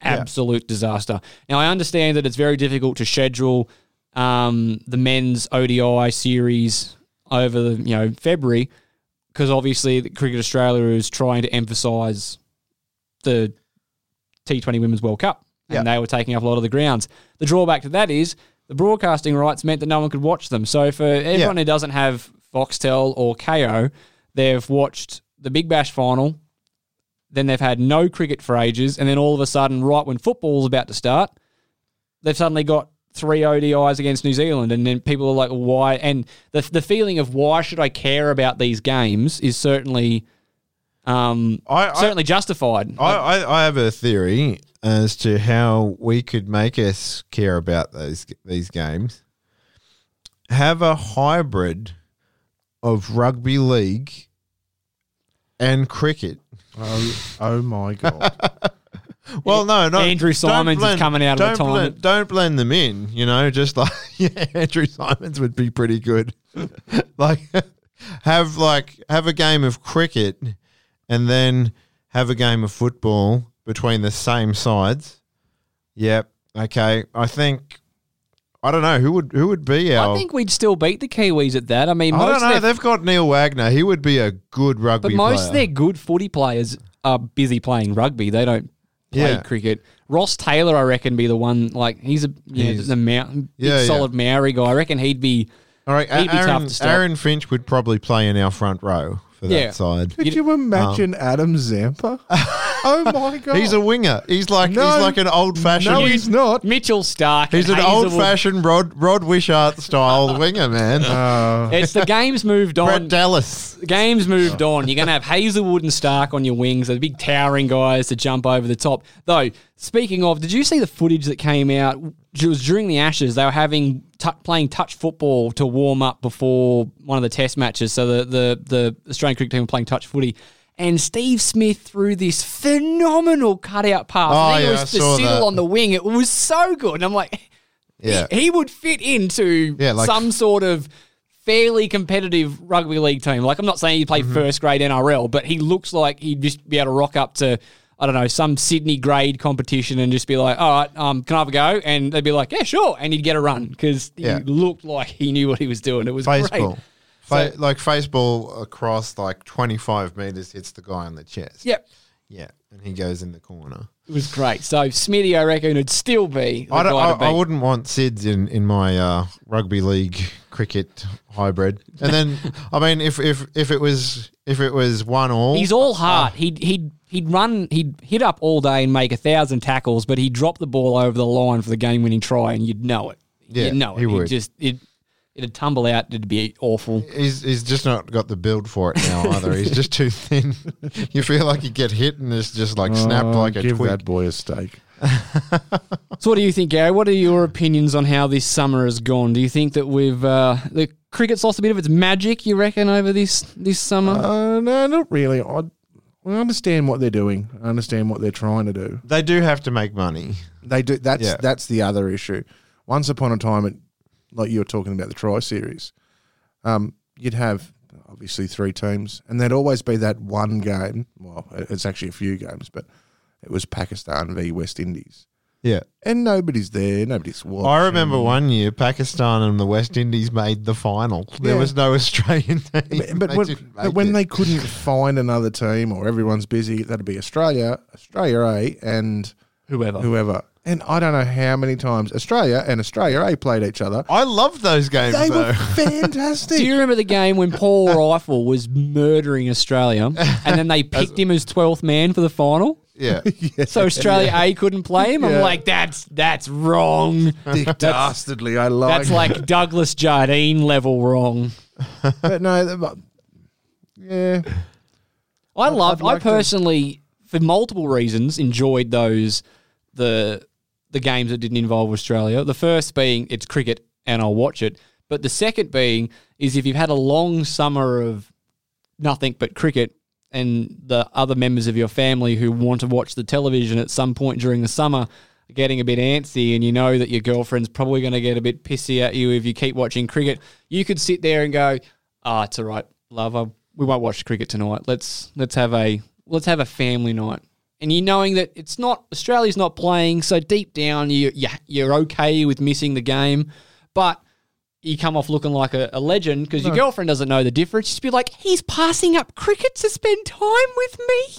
An absolute disaster. Now, I understand that it's very difficult to schedule um, the men's ODI series over the you know February because obviously the Cricket Australia is trying to emphasise the T20 Women's World Cup, and they were taking up a lot of the grounds. The drawback to that is the broadcasting rights meant that no one could watch them. So for everyone who doesn't have Foxtel or Kayo, they've watched the Big Bash final. Then they've had no cricket for ages, and then all of a sudden, right when football's about to start, they've suddenly got three ODIs against New Zealand, and then people are like, "Why?" And the the feeling of why should I care about these games is certainly, um, I- I- certainly justified. I, I, I have a theory as to how we could make us care about those these games. Have a hybrid of rugby league and cricket. Oh, oh my god! <laughs> Well, no, no. Andrew don't Simons is coming out of don't retirement. Blend, don't blend them in. You know, just like <laughs> yeah, Andrew Symonds would be pretty good. <laughs> like have like have a game of cricket, and then have a game of football between the same sides. Yep. Okay. I think. I don't know who would who would be our. I think we'd still beat the Kiwis at that. I mean, I don't know. their, They've got Neil Wagner. He would be a good rugby player. but most player. of their good footy players are busy playing rugby. They don't play Yeah. cricket. Ross Taylor, I reckon, be the one. Like he's a you know, He's- the Mau- big Yeah, yeah. solid Maori guy. I reckon he'd be. All right, He'd be tough Aaron, to stop. Aaron Finch would probably play in our front row for Yeah. that side. Could you um, imagine Adam Zampa? <laughs> <laughs> oh my god! He's a winger. He's like No. he's like an old fashioned. no, he's not. Mitchell Starc. he's an old fashioned Rod Rod Wishart style <laughs> winger, man. Uh, It's the game's moved on. Brett on. Dallas. The game's moved on. You're going to have Hazlewood and Starc on your wings, the big towering guys to jump over the top. Though, speaking of, did you see the footage that came out? It was during the Ashes. They were having t- playing touch football to warm up before one of the Test matches. So the the the Australian cricket team were playing touch footy. And Steve Smith threw this phenomenal cutout pass. Oh, I think yeah, it I was to saw on the wing. It was so good. And I'm like, Yeah. he, he would fit into Yeah, like- some sort of fairly competitive rugby league team. Like I'm not saying he played Mm-hmm. first grade NRL, but he looks like he'd just be able to rock up to I don't know some Sydney grade competition and just be like, all right, um, can I have a go? And they'd be like, yeah, sure, and he'd get a run because Yeah. he looked like he knew what he was doing. It was Baseball. great. Fa- So- like faceball across like 25 meters hits the guy on the chest. Yep. Yeah. And he goes in the corner. It was great. So Smitty, I reckon, would still be. I, don't, I, wouldn't want SIDS in, in my uh, rugby league cricket hybrid. And then, <laughs> I mean, if, if, if it was if it was one all, He's all heart. He'd he'd he'd run. He'd hit up all day and make a thousand tackles, but he'd drop the ball over the line for the game-winning try, and you'd know it. Yeah, you'd know it. he He'd would. just it it'd tumble out. It'd be awful. He's he's just not got the build for it now either. He's just too <laughs> thin. you feel like you get hit and it's just like snapped oh, like a give twig. that boy a steak. <laughs> So, what do you think, Gary? What are your opinions on how this summer has gone? Do you think that we've uh, the cricket's lost a bit of its magic? You reckon over this this summer? Uh, no, not really. I, I understand what they're doing. I understand what they're trying to do. They do have to make money. They do. That's Yeah. that's the other issue. Once upon a time, it, like you were talking about the Tri Series, um, you'd have obviously three teams, and there'd always be that one game. Well, it's actually a few games, but it was Pakistan v West Indies, Yeah. and nobody's there. Nobody's watching. I remember one year Pakistan and the West Indies made the final. There Yeah. was no Australian <laughs> team. But, but They when, but when they couldn't <laughs> find another team or everyone's busy, that'd be Australia, Australia A, and Whoever. whoever. And I don't know how many times Australia and Australia A played each other. I loved those games They though. were <laughs> fantastic. Do you remember the game when Paul <laughs> Reiffel was murdering Australia, and then they picked him as twelfth man for the final? yeah. <laughs> So Australia A couldn't play him. I'm Yeah. like, that's that's wrong. Dick dastardly. I like That's like Douglas Jardine level wrong. but no, the- but- yeah. I love. I'd like I to- personally, for multiple reasons, enjoyed those the the games that didn't involve Australia. The first being it's cricket and I'll watch it, but the second being is if you've had a long summer of nothing but cricket. And the other members of your family who want to watch the television at some point during the summer are getting a bit antsy, and you know that your girlfriend's probably going to get a bit pissy at you if you keep watching cricket. You could sit there and go, "Ah, it's all right, love. I, we won't watch cricket tonight. Let's let's have a let's have a family night." And you knowing that it's not Australia's not playing, so deep down you, you you're okay with missing the game, but you come off looking like a, a legend because your girlfriend doesn't know the difference. Just be like, he's passing up cricket to spend time with me,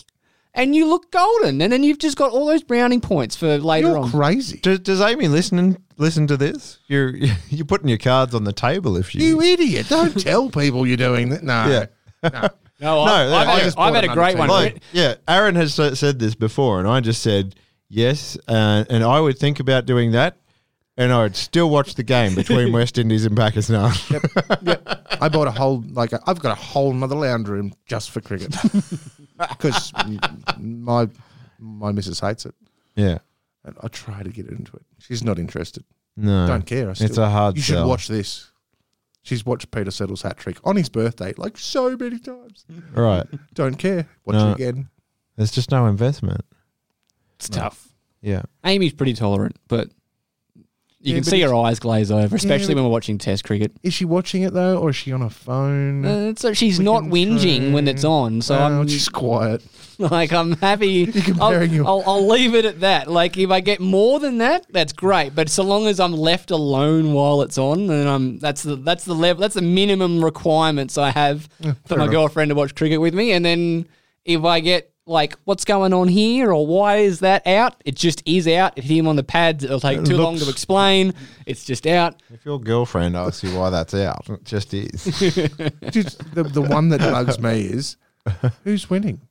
and you look golden. And then you've just got all those browning points for later You're on. crazy. Does, does Amy listen listen to this? You're <laughs> you're putting your cards on the table if you. You idiot. Don't tell people you're doing that. No. Yeah. no. No, No, I've, I I've, had, a, I've had a great one. like, yeah, Aaron has said this before, and I just said yes, uh, and I would think about doing that, and I would still watch the game between <laughs> West Indies and Pakistan. I bought a whole, like, i I've got a whole another lounge room just for cricket. <laughs> Because my, my missus hates it. yeah, And I try to get her into it. She's not interested. no, Don't care. I still, It's a hard You should sell. watch this. She's watched Peter Siddle's hat trick on his birthday like so many times. <laughs> Right. Don't care. Watch No. it again. There's just no investment. It's tough. Yeah. Amy's pretty tolerant, but you Yeah, can see her eyes glaze over, especially but- when we're watching Test cricket. Is she watching it though, or is she on her phone? Uh, so she's not whinging when it's on, so I'm just quiet. <laughs> like I'm happy. <laughs> I'll, comparing your- I'll, I'll leave it at that. Like if I get more than that, that's great. But so long as I'm left alone while it's on, then I'm that's the that's the level that's the minimum requirements I have for my enough. girlfriend to watch cricket with me. And then if I get like what's going on here or why is that out, it just is out. If him on the pads, it'll take It too long to explain. It's just out. If your girlfriend asks you why that's out, it just is. <laughs> Just the the one that bugs me is who's winning.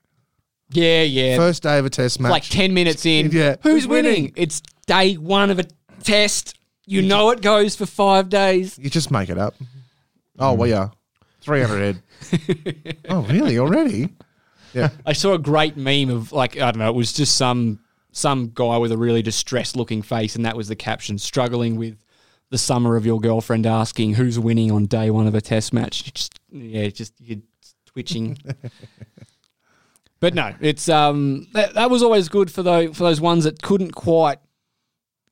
Yeah, yeah. First day of a test match. like 10 minutes in. Yeah. Who's, Who's winning? winning? It's day one of a test. You know it goes for five days. You just make it up. Oh, we are three hundred head. <laughs> oh, really? Already? Yeah. I saw a great meme of like, I don't know, it was just some some guy with a really distressed looking face, and that was the caption struggling with the summer of your girlfriend asking who's winning on day one of a test match. You just yeah, just you're twitching. <laughs> but no, it's um that, that was always good for those for those ones that couldn't quite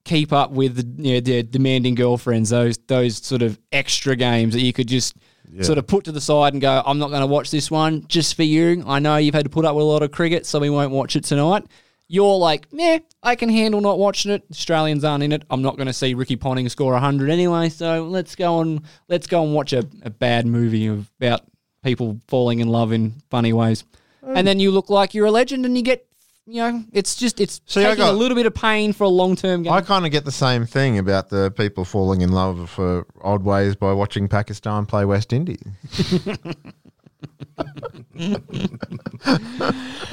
keep up with the, you know, their demanding girlfriends. Those those sort of extra games that you could just sort of put to the side and go, I'm not going to watch this one just for you. I know you've had to put up with a lot of cricket, so we won't watch it tonight. You're like, yeah, I can handle not watching it. Australians aren't in it. I'm not going to see Ricky Ponting score 100 anyway, so let's go and let's go and watch a, a bad movie about people falling in love in funny ways. Mm. And then you look like you're a legend and you get, you know, it's just, it's See, I taking got- a little bit of pain for a long term game. I kind of get the same thing about the people falling in love for odd ways by watching Pakistan play West Indies. <laughs>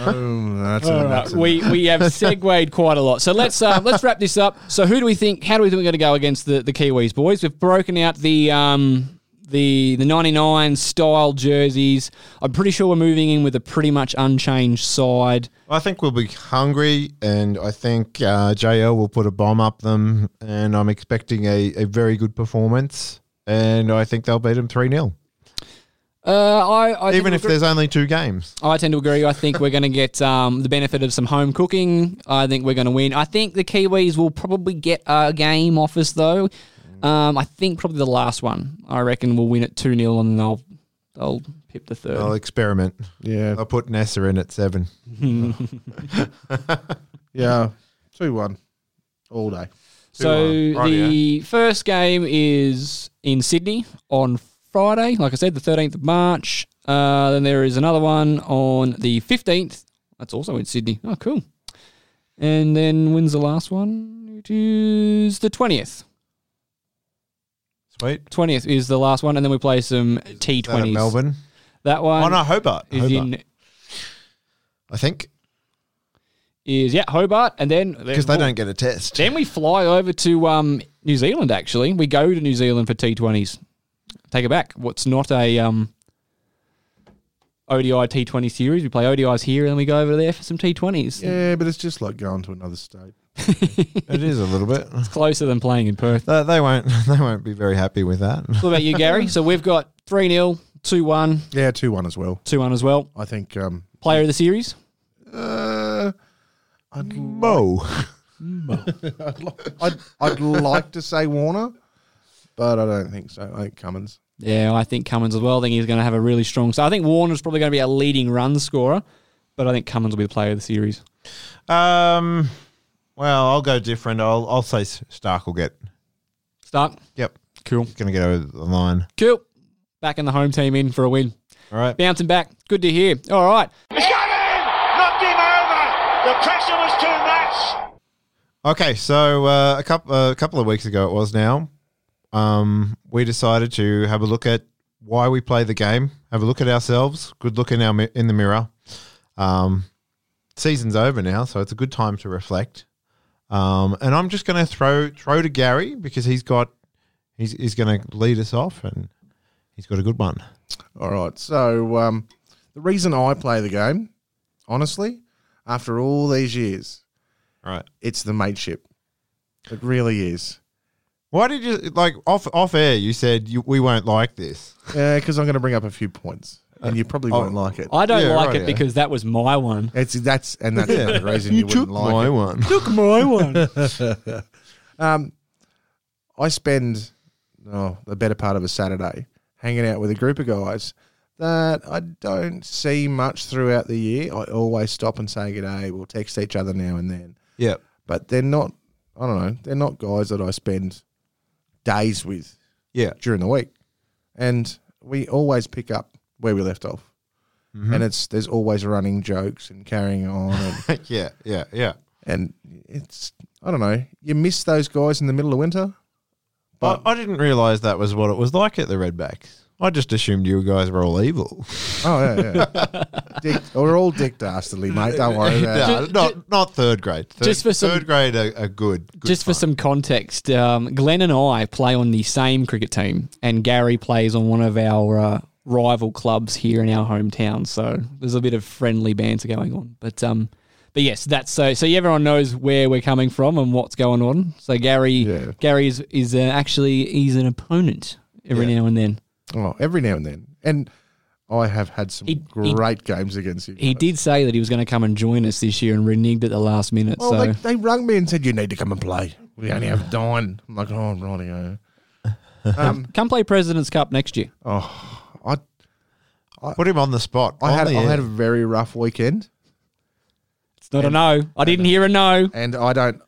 Oh, that's All a, right, that's a- we we have <laughs> segued quite a lot. So let's uh, let's wrap this up. So who do we think? How do we think we're going to go against the, the Kiwis boys? We've broken out the um the the ninety nine style jerseys. I'm pretty sure we're moving in with a pretty much unchanged side. I think we'll be hungry, and I think uh, JL will put a bomb up them, and I'm expecting a, a very good performance, and I think they'll beat them 3 0, Uh, I, I even if to there's only two games. I tend to agree. I think we're going to get um, the benefit of some home cooking. I think we're going to win. I think the Kiwis will probably get a game off us though. Um, I think probably the last one. I reckon we'll win it two 0 and they'll they'll pip the 3rd I'll experiment. yeah, I'll put Neser in at 7. <laughs> yeah, two one, all day. So 2-1. Rightio. the first game is in Sydney on Friday, like I said, the 13th of March. Uh, then there is another one on the 15th. That's also in Sydney. Oh, cool. And then when's the last one? It is the 20th. Sweet. 20th is the last one. And then we play some Is that at T20s. Melbourne. That one oh, no, Hobart. is Hobart. in I think. is yeah Hobart, and then Because they don't get a test. Then we fly over to um, New Zealand. Actually, we go to New Zealand for T20s. Take it back. What's not a um, ODI T20 series? We play ODIs here, and then we go over there for some T20s. Yeah, but it's just like going to another state. <laughs> It is a little bit. It's closer than playing in Perth. They, they won't. <laughs> They won't be very happy with that. What about you, Gary? <laughs> So we've got three 0 two one, Yeah, two one as well. two one as well. I think. Um, Player of the series. uh, I'd, Mo. I'd, li- I'd, I'd like to say Warner, but I don't think so. I think Cummins. Yeah, I think Cummins as well. I think he's going to have a really strong. So I think Warner's probably going to be our leading run scorer, but I think Cummins will be the player of the series. Um. Well, I'll go different. I'll I'll say Starc will get. Start. Yep. Cool. Going to get over the line. Cool. Back in the home team in for a win. All right. Bouncing back. Good to hear. All right. He's got it in! Knocked him over! The pressure was too much! Okay, so uh, a couple a couple of weeks ago it was now. Um, we decided to have a look at why we play the game. Have a look at ourselves. Good look in our mi- in the mirror. Um, season's over now, so it's a good time to reflect. Um, and I'm just going to throw throw to Gary because he's got he's he's going to lead us off and he's got a good one. All right. So um, the reason I play the game, honestly, after all these years, All right. it's the mateship. It really is. Why did you like off off air? You said you, we won't like this. Yeah, because I'm going to bring up a few points. And you probably Oh. won't like it. I don't Yeah, like right, it yeah. because that was my one. It's that's and that's the reason <laughs> you, wouldn't like it. one. <laughs> Took my one. <laughs> Um, I spend oh, the better part of a Saturday hanging out with a group of guys that I don't see much throughout the year. I always stop and say good day. We'll text each other now and then, Yep. but they're not. I don't know. They're not guys that I spend days with Yeah. during the week, and we always pick up where we left off. Mm-hmm. And it's there's always running jokes and carrying on, and, <laughs> yeah. Yeah. Yeah. and it's I don't know. You miss those guys in the middle of winter. I, I didn't realise that was what it was like at the Redbacks. I just assumed you guys were all evil. Oh yeah, yeah. <laughs> dick, we're all dick dastardly, mate. Don't worry <laughs> about it. no, not not third grade. Third, Just for some- third grade, are, are good, good Just for fun. some context, um, Glenn and I play on the same cricket team, and Gary plays on one of our uh, rival clubs here in our hometown. So there's a bit of friendly banter going on. But um, but yes, that's so. So everyone knows where we're coming from and what's going on. So Gary, Yeah. Gary is is uh, actually he's an opponent every Yeah. now and then. Oh, every now and then, and I have had some He- he- great games against you. He did say that he was going to come and join us this year and reneged at the last minute. Well, so they, they rung me and said you need to come and play. We only have nine. I'm like, oh, righty <laughs> Um, come play President's Cup next year. oh, I Put him on the spot. I on had the I air. had a very rough weekend, It's not a no. I didn't hear a no. and I don't.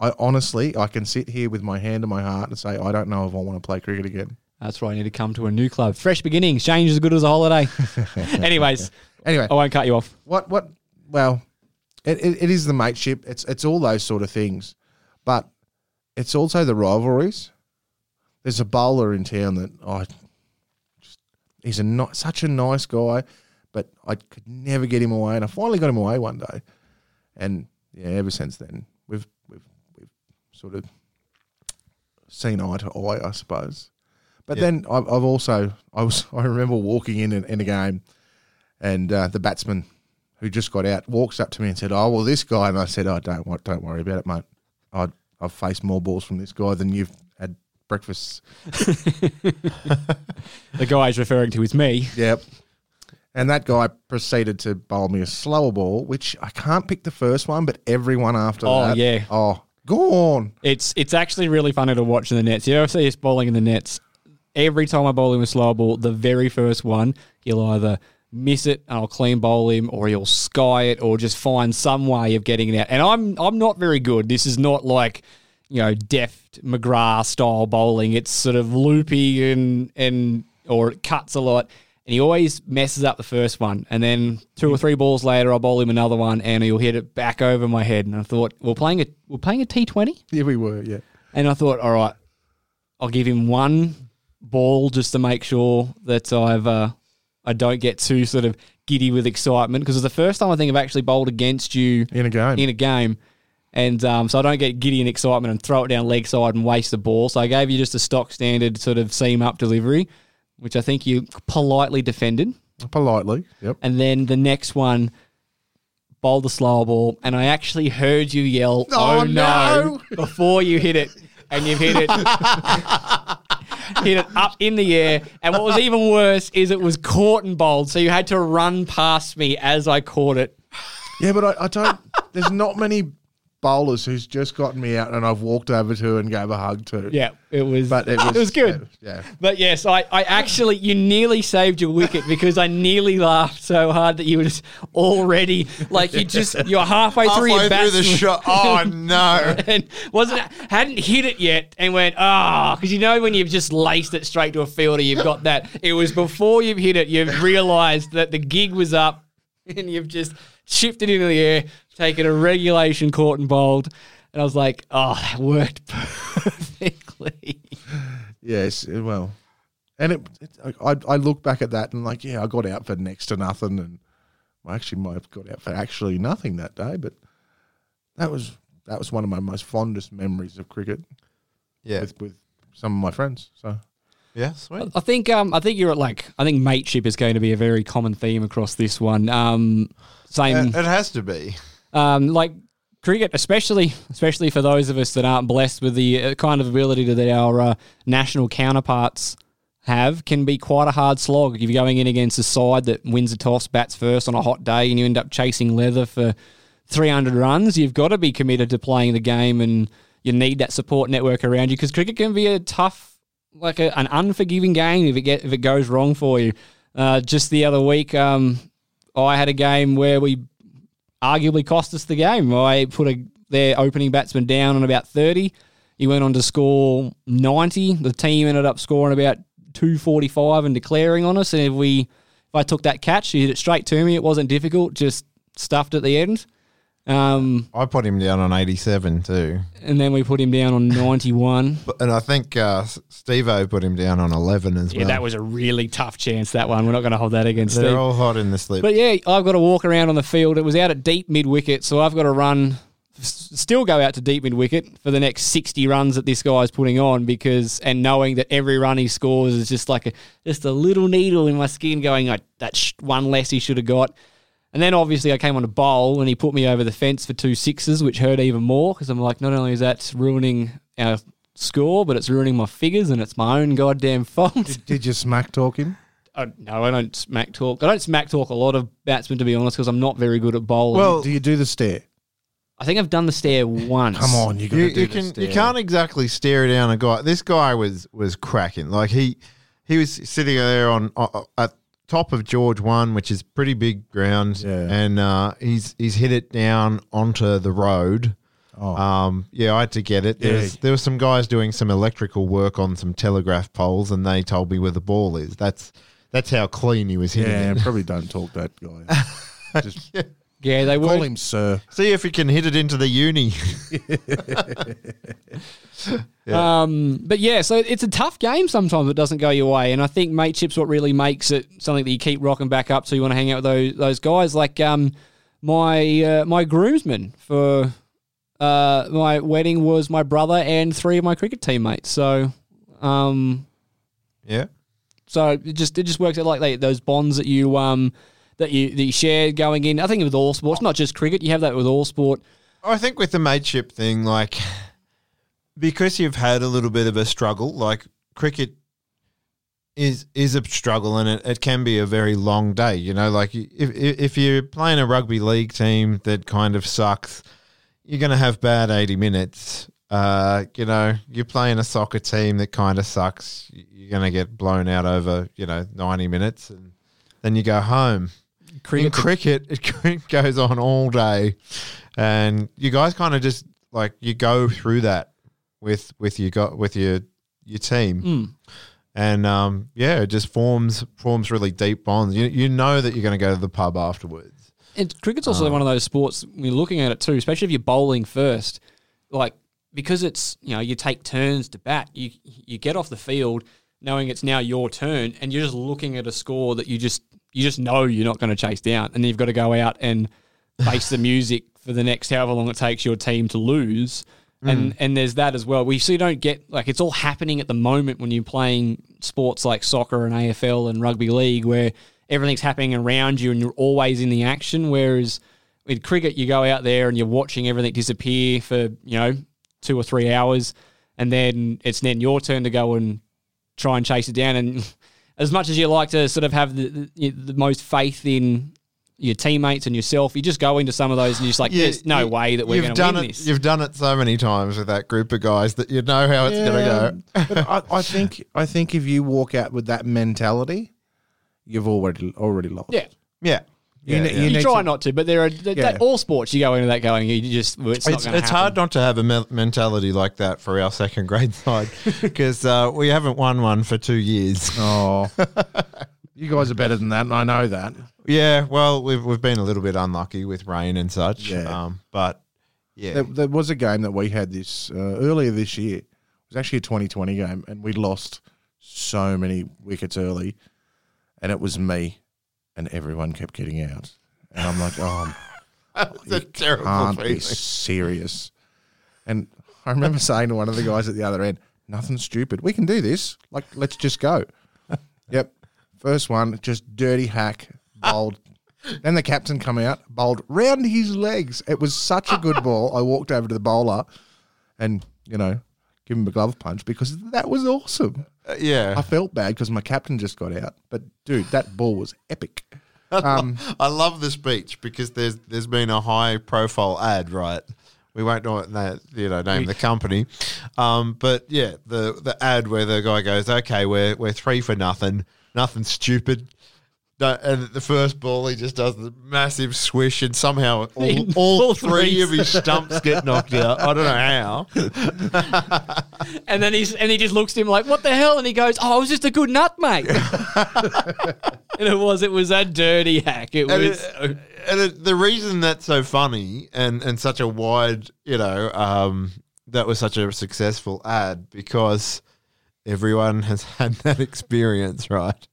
I honestly, I can sit here with my hand on my heart and say I don't know if I want to play cricket again. That's right. I need to come to a new club. Fresh beginnings. Change is as good as a holiday. <laughs> Anyways, Anyway, I won't cut you off. what what well it, it, it is the mateship it's it's all those sort of things but it's also the rivalries there's a bowler in town that i just, he's a not such a nice guy but i could never get him away and i finally got him away one day and yeah ever since then we've we've we've sort of seen eye to eye i suppose but Yeah. then I've, I've also i was <laughs> i remember walking in in, in a game and uh, the batsman who just got out walks up to me and said, "Oh well, this guy." And I said, "Oh, don't don't worry about it, mate. I I've faced more balls from this guy than you've breakfast." <laughs> The guy he's referring to is me. Yep. And that guy proceeded to bowl me a slower ball, which I can't pick the first one, but everyone after Oh, that. yeah. Oh, go on. It's it's actually really funny to watch in the nets. You ever see us bowling in the nets? Every time I bowl him a slow ball, the very first one, he'll either miss it and I'll clean bowl him, or he'll sky it, or just find some way of getting it out. And I'm I'm not very good. This is not like you know deft McGrath style bowling. It's sort of loopy and and or it cuts a lot. And he always messes up the first one, and then two or three balls later, I'll bowl him another one, and he'll hit it back over my head. And I thought, we're playing a we're playing a T Twenty. Yeah, we were, yeah. And I thought, all right, I'll give him one ball just to make sure that I've uh, I don't get too sort of giddy with excitement because it's the first time I think I've actually bowled against you In a game. in a game, and um, so I don't get giddy in excitement and throw it down leg side and waste the ball. So I gave you just a stock standard sort of seam up delivery, which I think you politely defended. Politely. Yep. And then the next one, bowled the slower ball, and I actually heard you yell, "Oh, Oh, no!" no. before you hit it, and you've hit it, <laughs> hit it up in the air. And what was even worse is it was caught and bowled, so you had to run past me as I caught it. Yeah, but I, I don't. there's not many bowlers who's just gotten me out and I've walked over to and gave a hug to. Yeah, it was. But it was, <laughs> it was good. Yeah. But yes, I, I actually, you nearly saved your wicket because I nearly laughed so hard that you were just already, like, you just, <laughs> you're halfway, through your Halfway through the shot. Oh <laughs> no! and wasn't hadn't hit it yet and went ah because you know when you've just laced it straight to a fielder you've got that it was before you've hit it you've realised that the gig was up and you've just shifted into the air taken a regulation caught and bowled and I was like oh that worked <laughs> perfectly Yes. Well, and it, it I, I look back at that and like, yeah, I got out for next to nothing, and I actually might have got out for actually nothing that day, but that was that was one of my most fondest memories of cricket Yeah, with with some of my friends. So yeah, sweet. I think um I think you're at like I think mateship is going to be a very common theme across this one um same It, it has to be. Um, like cricket, especially especially for those of us that aren't blessed with the uh, kind of ability that our uh, national counterparts have can be quite a hard slog. If you're going in against a side that wins the toss, bats first on a hot day, and you end up chasing leather for 300 runs, you've got to be committed to playing the game, and you need that support network around you because cricket can be a tough, like a, an unforgiving game if it get if it goes wrong for you. Uh, just the other week, um, I had a game where we arguably cost us the game. I put a, their opening batsman down on about 30. He went on to score 90. The team ended up scoring about 245 and declaring on us. And if we, if I took that catch, he hit it straight to me. It wasn't difficult, just stuffed at the end. Um, I put him down on 87 too. and then we put him down on 91. <laughs> And I think uh, Steve O put him down on 11 as Yeah, well. that was a really tough chance, that one. We're not going to hold that against They're Steve. all hot in the slip. But yeah, I've got to walk around on the field. It was out at deep mid wicket, so I've got to run, still go out to deep mid wicket for the next 60 runs that this guy's putting on because, and knowing that every run he scores is just like a, just a little needle in my skin going, like, that sh- one less he should have got. And then obviously I came on a bowl and he put me over the fence for two sixes, which hurt even more because I'm like, not only is that ruining our score, but it's ruining my figures and it's my own goddamn fault. Did you smack talk him? I, no, I don't smack talk. I don't smack talk a lot of batsmen, to be honest, because I'm not very good at bowling. Well, Do you do the stare? I think I've done the stare once. Come on, you got you, to do you the can stare. you can't exactly stare down a guy. This guy was was cracking. Like he he was sitting there on uh, at top of George one, which is pretty big ground, Yeah. and uh, he's he's hit it down onto the road. Oh. Um, yeah, I had to get it. There's, Yeah. There was some guys doing some electrical work on some telegraph poles, and they told me where the ball is. That's that's how clean he was hitting Yeah, it. probably don't talk that guy. <laughs> Just Yeah, they will call him sir. See if he can hit it into the uni. <laughs> <laughs> Um, but yeah, so it's a tough game sometimes. It doesn't go your way, and I think mateship's what really makes it something that you keep rocking back up to. You want to hang out with those those guys, like um, my uh, my groomsman for uh, my wedding was my brother and three of my cricket teammates. So um, yeah. So it just it just works out like that. Those bonds that you um that you that you share going in. I think with all sports, not just cricket. You have that with all sport. I think with the mateship thing, like because you've had a little bit of a struggle, like cricket is is a struggle and it, it can be a very long day. You know, like if if you're playing a rugby league team that kind of sucks, you're going to have bad eighty minutes. Uh, you know, you're playing a soccer team that kind of sucks. You're going to get blown out over you know ninety minutes, and then you go home in Cricket, <laughs> cricket, it goes on all day, and you guys kind of just like you go through that with with your got with your your team, Mm. and um, yeah, it just forms forms really deep bonds. You you know that you're going to go to the pub afterwards. And cricket's also one of those sports when you're looking at it too, especially if you're bowling first, like because it's you know you take turns to bat, you you get off the field knowing it's now your turn, and you're just looking at a score that you just you just know you're not going to chase down, and you've got to go out and face the <laughs> music for the next however long it takes your team to lose. And mm. and there's that as well. We you don't get like it's all happening at the moment when you're playing sports like soccer and AFL and rugby league where everything's happening around you and you're always in the action. Whereas with cricket, you go out there and you're watching everything disappear for you know two or three hours, and then it's then your turn to go and try and chase it down. And <laughs> as much as you like to sort of have the, the, the most faith in your teammates and yourself, you just go into some of those and you're just like, there's no you- way that we're going to win it. this. You've done it so many times with that group of guys that you know how it's going to go. but I, I think I think if you walk out with that mentality, you've already already lost. Yeah. Yeah, You yeah, ne- yeah. you You try to- not to, but there are that, Yeah. that, all sports you go into that going. You just well, it's, not it's, going it's hard not to have a me- mentality like that for our second grade <laughs> side because uh, we haven't won one for two years. <laughs> Oh, <laughs> you guys are better than that, and I know that. Yeah, well, we've we've been a little bit unlucky with rain and such. Yeah. Um, but yeah, There, there was a game that we had this uh, earlier this year. It was actually a 2020 game, and we lost so many wickets early, and it was me, and everyone kept getting out, and I'm like, oh, <laughs> it's a terrible can't feeling. be serious. And I remember saying to one of the guys at the other end, nothing stupid. We can do this. Like, let's just go. <laughs> yep. First one, just dirty hack, bowled. then the captain come out, bowled round his legs. It was such a good <laughs> ball. I walked over to the bowler and, you know, give him a glove punch because that was awesome. Uh, yeah. I felt bad because my captain just got out. But dude, that ball was epic. Um, <laughs> I love this beach because there's there's been a high profile ad, right? We won't know that you know name the company, um, but yeah, the the ad where the guy goes, "Okay, we're we're three for nothing, nothing stupid." And the first ball, he just does the massive swish, and somehow <laughs> all, all three of his stumps get knocked out. I don't know how. <laughs> And then he's and he just looks at him like, "What the hell?" And he goes, "Oh, I was just a good nut, mate." <laughs> and it was it was a dirty hack. It And, was. it, and it, the reason that's so funny and, and such a wide, you know, um, that was such a successful ad because everyone has had that experience, right?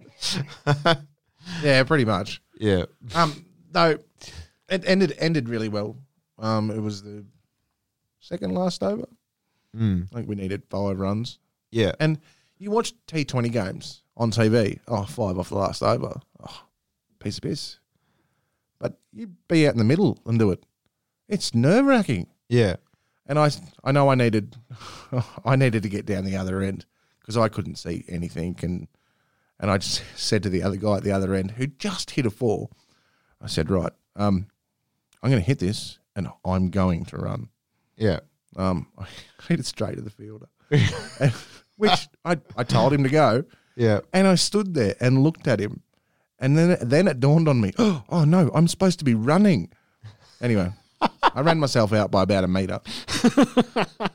Yeah, pretty much. Yeah. Um, no, it ended ended really well. Um, it was the second last over. Mm. I think we needed five runs. Yeah. And you watch T Twenty games on TV. Oh, five off the last over. Oh, piece of piss. But you be out in the middle and do it. It's nerve wracking. Yeah. And I, I know I needed, <laughs> I needed to get down the other end because I couldn't see anything. And and I just said to the other guy at the other end who just hit a four, I said, right, um, I'm going to hit this and I'm going to run. Yeah. Um, <laughs> I hit it straight to the fielder, And- <laughs> <laughs> which I, I told him to go. Yeah. And I stood there and looked at him. And then, then it dawned on me, <gasps> oh no, I'm supposed to be running. Anyway, I ran myself out by about a metre.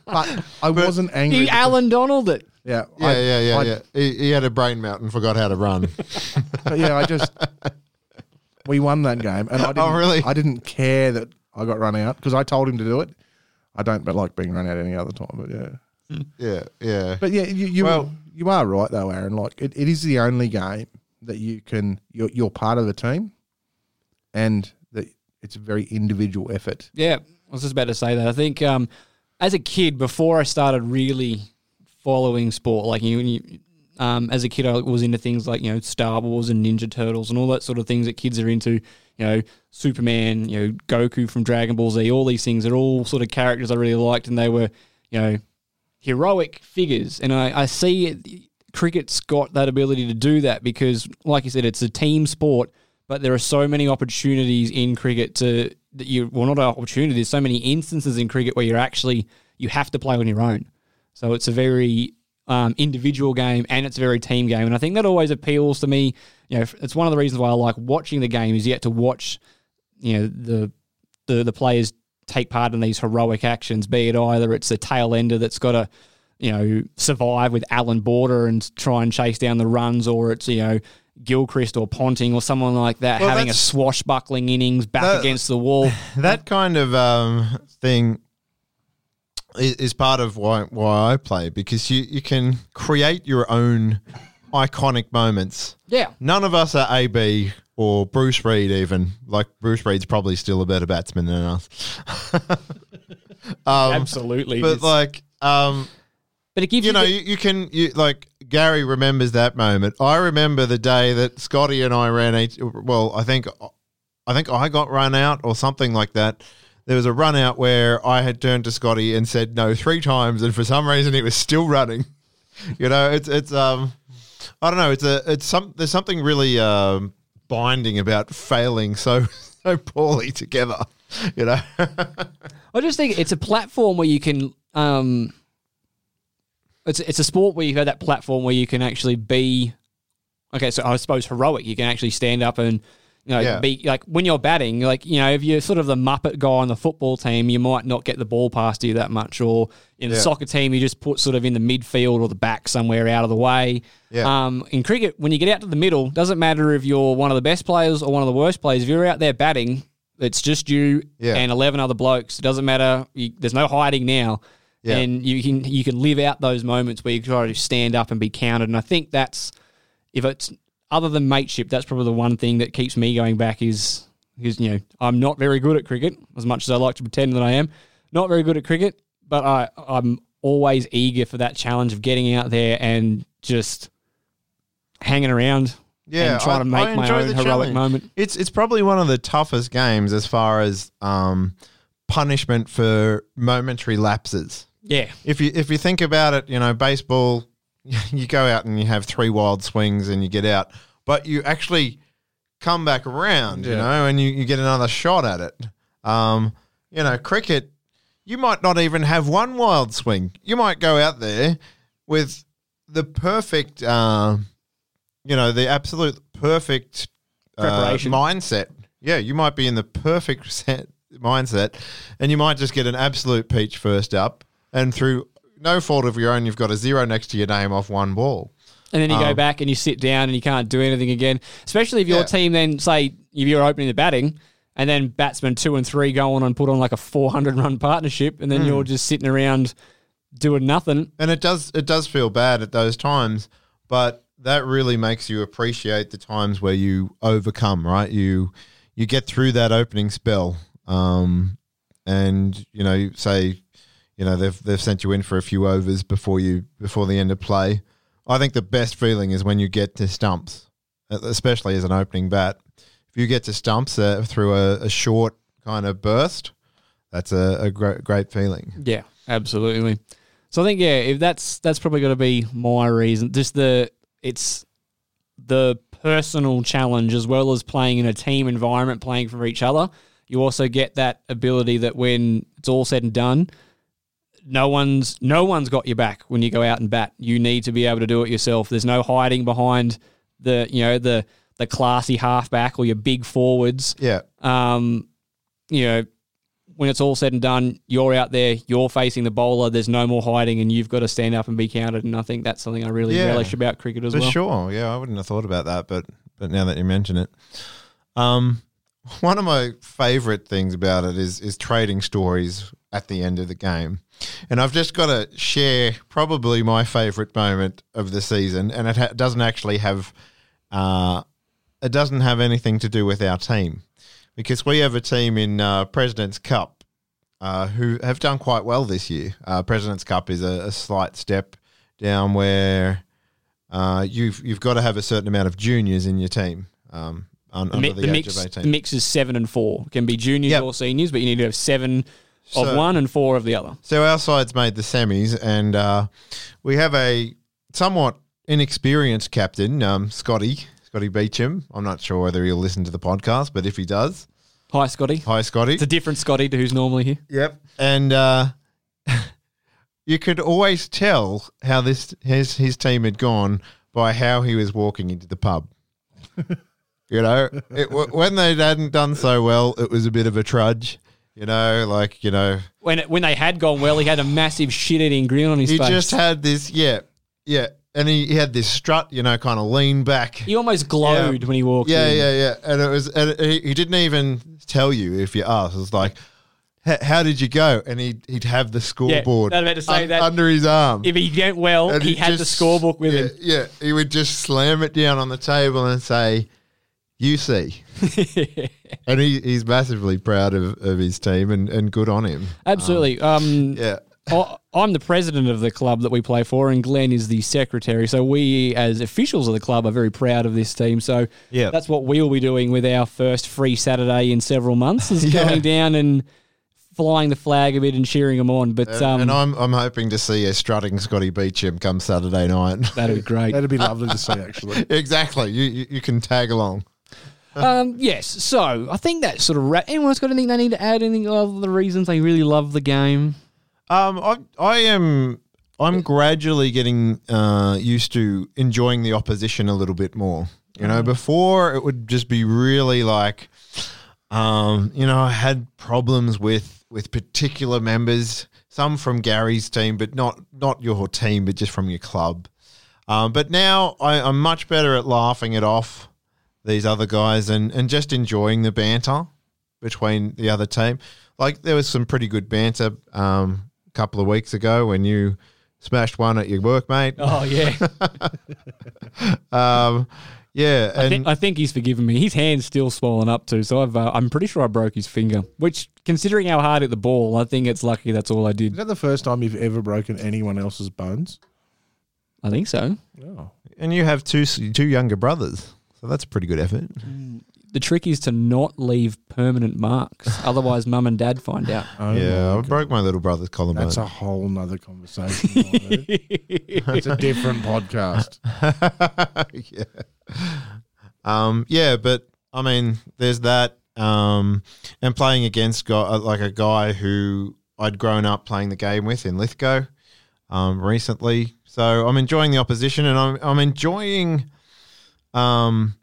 but I wasn't angry. He Allan Donald it. Yeah, Yeah, I- yeah, yeah, I- yeah. He, he had a brain melt and forgot how to run. but <laughs> yeah, I just we won that game, and I didn't, Oh, really? I didn't care that I got run out because I told him to do it. I don't, but like being run out any other time. But yeah, yeah, yeah. but yeah, you you, Well- you are right though, Aaron. Like it, it is the only game that you can you're, you're part of the team, and that it's a very individual effort. Yeah, I was just about to say that. I think um, as a kid, before I started really following sport, like you, you um, as a kid, I was into things like you know Star Wars and Ninja Turtles and all that sort of things that kids are into. You know, Superman, you know, Goku from Dragon Ball Z. All these things are all sort of characters I really liked, and they were you know heroic figures. And I, I see it, cricket's got that ability to do that because, like you said, it's a team sport. But there are so many opportunities in cricket to that you well not opportunities. There's so many instances in cricket where you're actually you have to play on your own. So it's a very um, individual game and it's a very team game, and I think that always appeals to me. You know, it's one of the reasons why I like watching the game is you get to watch, you know, the the the players take part in these heroic actions. Be it either it's a tail ender that's got to, you know, survive with Allan Border and try and chase down the runs, or it's you know. Gilchrist or Ponting or someone like that Well, having a swashbuckling innings back That- against the wall. <laughs> that kind of um, thing is, is part of why why I play because you, you can create your own iconic moments. Yeah. None of us are AB or Bruce Reid even. Like Bruce Reid's probably still a better batsman than us. <laughs> um, Absolutely. But It's- like um, but it gives you you, know, the- you, you can you like Gary remembers that moment. I remember the day that Scotty and I ran each. Well, I think I think I got run out or something like that. There was a run out where I had turned to Scotty and said no three times, and for some reason it was still running. <laughs> You know, it's it's um, I don't know. It's a it's some there's something really um binding about failing so <laughs> so poorly together. <laughs> You know, I just think it's a platform where you can. Um, it's it's a sport where you've had that platform where you can actually be. Okay, so I suppose heroic. You can actually stand up and you know Yeah. be like when you're batting. Like you know, if you're sort of the muppet guy on the football team, you might not get the ball past you that much. Or in the Yeah. soccer team, you just put sort of in the midfield or the back somewhere out of the way. Yeah. Um, in cricket, when you get out to the middle, doesn't matter if you're one of the best players or one of the worst players. If you're out there batting, it's just you Yeah. and eleven other blokes. It doesn't matter. You, there's no hiding now, Yeah. and you can you can live out those moments where you try to stand up and be counted. And I think that's if it's other than mateship, that's probably the one thing that keeps me going back. Is is you know I'm not very good at cricket as much as I like to pretend that I am. Not very good at cricket, but I I'm always eager for that challenge of getting out there and just hanging around. Yeah, and trying I- to make my own heroic challenge. moment. It's it's probably one of the toughest games as far as um, punishment for momentary lapses. Yeah, If you if you think about it, you know, baseball <laughs> you go out and you have three wild swings and you get out, but you actually come back around, you know, and you, you get another shot at it. Um, you know, cricket, you might not even have one wild swing. You might go out there with the perfect, uh, you know, the absolute perfect uh, Preparation. mindset. Yeah, you might be in the perfect <laughs> set mindset, and you might just get an absolute peach first up, and through no fault of your own, you've got a zero next to your name off one ball. And then you go Um, back and you sit down and you can't do anything again. Especially if your Yeah. team then say if you're opening the batting and then batsman two and three go on and put on like a 400 run partnership and then Hmm. you're just sitting around doing nothing. and it does it does feel bad at those times, but that really makes you appreciate the times where you overcome. Right, you you get through that opening spell, um, and you know, say, you know, they've they've sent you in for a few overs before you before the end of play. I think the best feeling is when you get to stumps, especially as an opening bat. If you get to stumps uh, through a, a short kind of burst, that's a, a great great feeling. Yeah, absolutely. So I think yeah, if that's that's probably going to be my reason. Just the it's the personal challenge as well as playing in a team environment, playing for each other. You also get that ability that when it's all said and done, no one's no one's got your back when you go out and bat. You need to be able to do it yourself. There's no hiding behind the you know the the classy halfback or your big forwards Yeah, um, you know, when it's all said and done, you're out there, you're facing the bowler. There's no more hiding, and you've got to stand up and be counted. And I think that's something I really Yeah. relish about cricket as For well. sure. Yeah, I wouldn't have thought about that, but but now that you mention it, um, <laughs> one of my favorite things about it is is trading stories at the end of the game, and I've just got to share probably my favorite moment of the season, and it ha- doesn't actually have, uh, it doesn't have anything to do with our team, because we have a team in uh, President's Cup. Uh, who have done quite well this year. Uh, President's Cup is a, a slight step down where uh, you've you've got to have a certain amount of juniors in your team um, un, The, mi- the, mix, mix is seven and four. It can be juniors Yep. or seniors, but you need to have seven of So- one and four of the other. So our side's made the semis, and uh, we have a somewhat inexperienced captain, um, Scotty Scotty Beecham. I'm not sure whether he'll listen to the podcast, but if he does, Hi, Scotty. hi Scotty. It's a different Scotty to who's normally here. Yep. And uh, <laughs> you could always tell how this his his team had gone by how he was walking into the pub. <laughs> you know, it, when they hadn't done so well, it was a bit of a trudge. You know, like you know, When it, when they had gone well, he had a massive shit-eating grin on his face. he face. just had this, yeah, yeah, and he, he had this strut, you know, kind of lean back. he almost glowed Yeah. when he walked Yeah, in. yeah, yeah, and it was, and he, he didn't even tell you if you asked. It was like, "H- how did you go? And he'd he'd have the scoreboard I was about to say that. under his arm. If he went well, And he he'd had the just- scorebook with yeah, him. Yeah, he would just slam it down on the table and say, "You see." <laughs> and he, he's massively proud of, of his team and, and good on him. Absolutely. Um, Yeah. <laughs> I- I'm the president of the club that we play for, and Glenn is the secretary. So we, as officials of the club, are very proud of this team. So Yeah. that's what we'll be doing with our first free Saturday in several months, is <laughs> Yeah. going down and flying the flag a bit and cheering them on. But And, um, and I'm I'm hoping to see a strutting Scotty Beecham come Saturday night. that'd be great. That'd be lovely to see, actually. exactly. You, you you can tag along. Um, yes. So I think that sort of. Ra- Anyone's got anything they need to add? Anything of the reasons they really love the game? Um, I I am I'm gradually getting uh, used to enjoying the opposition a little bit more. You know, before it would just be really like, um, you know, I had problems with with particular members, some from Gary's team, but not not your team, but just from your club. Um, but now I, I'm much better at laughing it off these other guys and, and just enjoying the banter between the other team. Like there was some pretty good banter um, a couple of weeks ago when you smashed one at your workmate. Oh yeah, <laughs> Um, yeah, I, think, I think he's forgiven me. His hand's still swollen up too, so I've, uh, I'm pretty sure I broke his finger. Which, considering how hard at the ball, I think it's lucky that's all I did. Is did. that the first time you've ever broken anyone else's bones? I think so. Oh. and you have two two younger brothers, so that's a pretty good effort. the trick is to not leave permanent marks. <laughs> Otherwise, mum and dad find out. Oh yeah, my I broke my little brother's collarbone. That's a whole nother conversation. Marty. it's <laughs> a different podcast. <laughs> yeah. Um, yeah, but I mean, there's that. Um, and playing against guy, like a guy who I'd grown up playing the game with in Lithgow um, recently. So I'm enjoying the opposition, and I'm I'm enjoying um,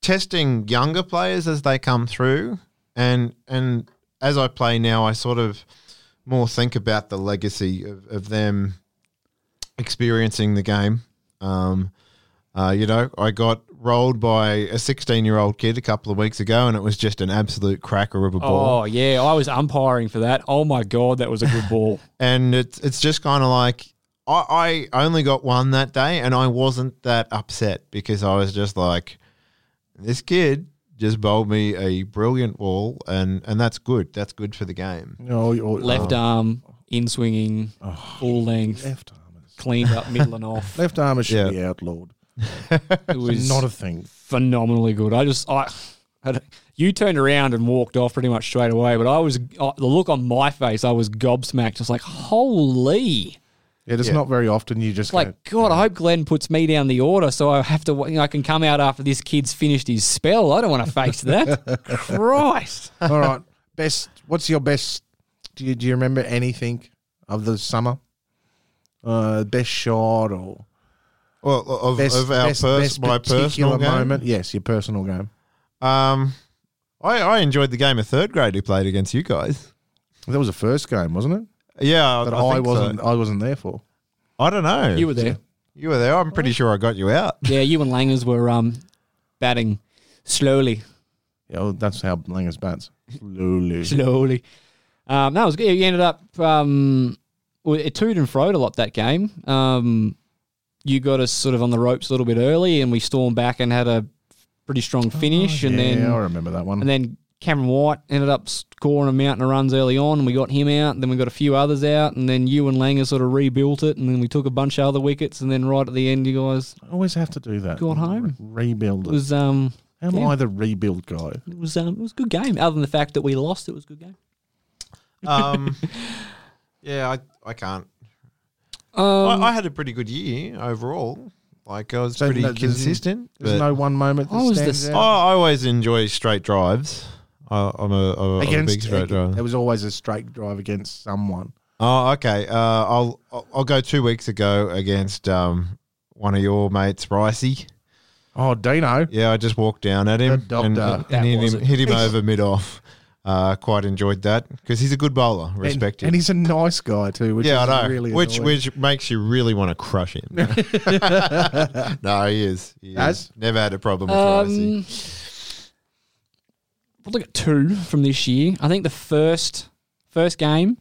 testing younger players as they come through, and and as I play now, I sort of more think about the legacy of, of them experiencing the game. Um, uh, you know, I got rolled by a 16 year old kid a couple of weeks ago, and it was just an absolute cracker of a ball. Oh yeah, I was umpiring for that. Oh my god, that was a good ball. <laughs> And it's it's just kind of like I, I only got one that day, and I wasn't that upset because I was just like, this kid just bowled me a brilliant ball, and and that's good. That's good for the game. No, you're- Left oh, arm, in swinging, full length, left armers. cleaned up, middle and off. <laughs> Left armers should Yeah. be outlawed. <laughs> It was not a thing. phenomenally good. I just I. had- You turned around and walked off pretty much straight away, but I was uh, the look on my face. I was gobsmacked. Just like holy, Yeah, it's Yeah. not very often you just It's like God. I hope Glenn puts me down the order, so I have to. You know, I can come out after this kid's finished his spell. I don't want to face that. <laughs> Christ. all right, best. What's your best? Do you do you remember anything of the summer? Uh, best shot or Well, of, best, of our best, pers- best my personal game. moment? Yes, your personal game. Um, I, I enjoyed the game of third grade who played against you guys. That was the first game, wasn't it? Yeah, That I, I, think wasn't. I wasn't there for. I don't know. You were there. You were there. I'm pretty sure I got you out. <laughs> Yeah, you and Langers were um batting slowly. Yeah, well, that's how Langers bats. Slowly. slowly. Um, that was good. You ended up um, well, it toed and froed a lot that game. Um, you got us sort of on the ropes a little bit early, and we stormed back and had a pretty strong finish, and Oh, yeah, then I remember that one. and then Cameron White ended up scoring a mountain of runs early on, and we got him out. And then we got a few others out, and then you and Langer sort of rebuilt it, and then we took a bunch of other wickets, and then right at the end, you guys I always have to do that. Got home. Rebuild it it. was um Am yeah. I the rebuild guy? it was um it was a good game. Other than the fact that we lost, it was a good game. Um, <laughs> yeah, I, I can't. Um, I, I had a pretty good year overall. Like I was So pretty no- there's- consistent. There's but no one moment that I was the stands s- I, out. I always enjoy straight drives. I, I'm a, a, I'm a big against straight driver. there was always a straight drive against someone. Oh, okay. Uh, I'll I'll- I'll go two weeks ago against um one of your mates, Ricey. Oh, Dino. Yeah, I just walked down at him The and, That and hit him, hit him over mid off. Uh, quite enjoyed that because he's a good bowler. And, Respect him. and he's a nice guy too. Which yeah, is I know. Really which annoying. which makes you really want to crush him. <laughs> <laughs> no, he is. He. Has? Never had a problem with Ricey. We'll look at two from this year. I think the first first game,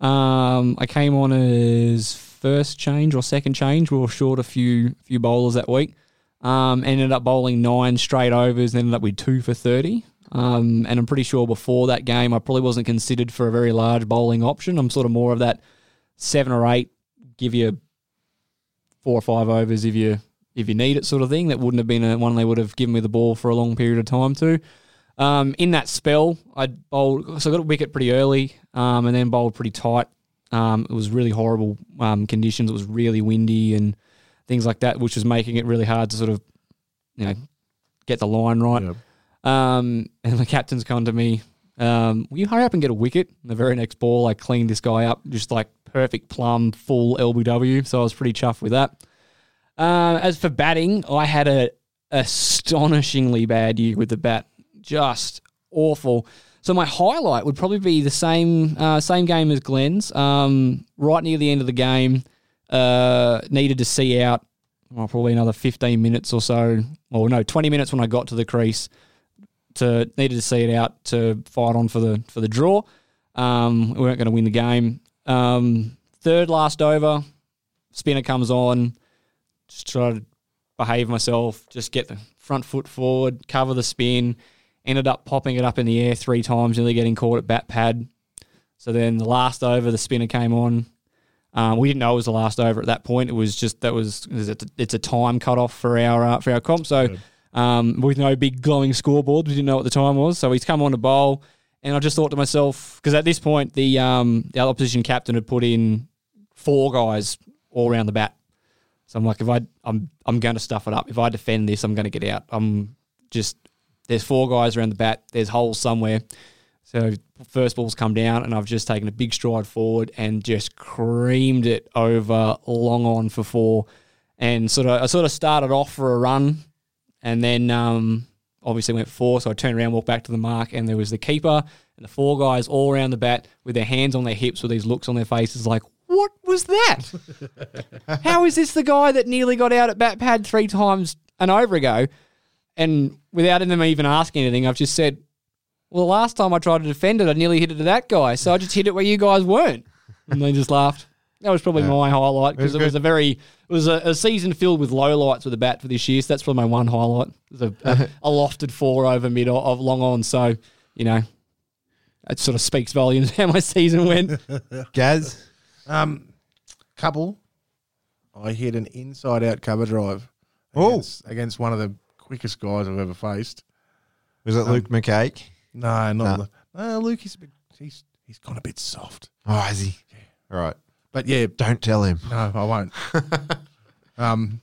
um, I came on as first change or second change. We were short a few few bowlers that week. Um, ended up bowling nine straight overs. Ended up with two for thirty. Um, and I'm pretty sure before that game, I probably wasn't considered for a very large bowling option. I'm sort of more of that seven or eight, give you four or five overs if you if you need it, sort of thing. That wouldn't have been a, one they would have given me the ball for a long period of time to. Um, in that spell, I bowled, so I got a wicket pretty early, um, and then bowled pretty tight. Um, it was really horrible um, conditions. It was really windy and things like that, which was making it really hard to sort of, you know, get the line right. Yeah. Um, and the captain's come to me, um, will you hurry up and get a wicket? And the very next ball, I cleaned this guy up, just like perfect plumb, full LBW. So I was pretty chuffed with that. Uh, as for batting, I had a astonishingly bad year with the bat, just awful. So my highlight would probably be the same uh, same game as Glenn's. Um, right near the end of the game, uh, needed to see out well, probably another 15 minutes or so, or no, 20 minutes when I got to the crease. To needed to see it out to fight on for the for the draw. Um, we weren't going to win the game. Um, third last over, spinner comes on. Just try to behave myself. Just get the front foot forward, cover the spin. Ended up popping it up in the air three times, nearly getting caught at bat pad. So then the last over, the spinner came on. Um, we didn't know it was the last over at that point. It was just that was it's a, time cut off for our uh, for our comp. So um, with no big glowing scoreboard. We didn't know what the time was, so he's come on to bowl, and I just thought to myself because at this point the um, the other opposition captain had put in four guys all around the bat. So I'm like, if I I'm I'm going to stuff it up. If I defend this, I'm going to get out. I'm just there's four guys around the bat. There's holes somewhere. So first ball's come down, and I've just taken a big stride forward and just creamed it over long on for four, and sort of I sort of started off for a run, and then um, obviously went four. So I turned around, walked back to the mark, and there was the keeper and the four guys all around the bat with their hands on their hips with these looks on their faces, like, what was that? <laughs> How is this the guy that nearly got out at bat pad three times and over ago? And without them even asking anything, I've just said, well, the last time I tried to defend it, I nearly hit it to that guy. So I just hit it where you guys weren't. And they just laughed. That was probably my highlight because It it was was a very, it was a, a season filled with low lights with the bat for this year. So that's probably my one highlight. It was a, a, <laughs> a lofted four over mid of, of long on. So, you know, it sort of speaks volumes <laughs> how my season went. <laughs> Gaz. Um, couple. I hit an inside out cover drive Oh. against, against one of the quickest guys I've ever faced. Was it Luke McCake? No, not no. Luke, he's a bit, he's he's gone a bit soft. Oh, is he? Yeah. All right. But yeah, Don't tell him. no, I won't. <laughs> um,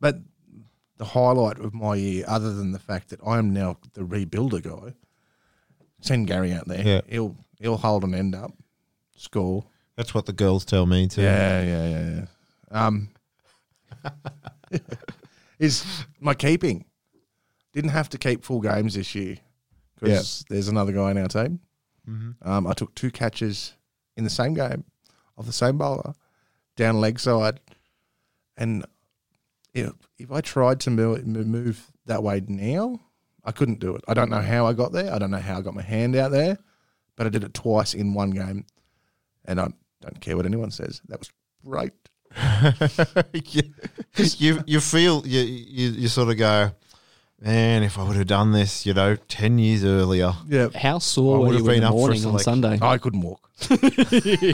but the highlight of my year, other than the fact that I am now the rebuilder guy, send Gary out there. Yeah. He'll he'll hold an end up, score. That's what the girls tell me too. Yeah, yeah, yeah, yeah. Um, <laughs> is my keeping. Didn't have to keep full games this year because there's another guy in our team. Um, I took two catches in the same game of the same bowler down leg side, and if, if I tried to move, move that way now, I couldn't do it. I don't know how I got there. I don't know how I got my hand out there, but I did it twice in one game, and I don't care what anyone says. That was great. <laughs> you, you you feel you, you you sort of go, man. If I would have done this, you know, ten years earlier, Yeah, How I sore would were have you in been the up for morning on selection. Sunday? I couldn't walk. <laughs>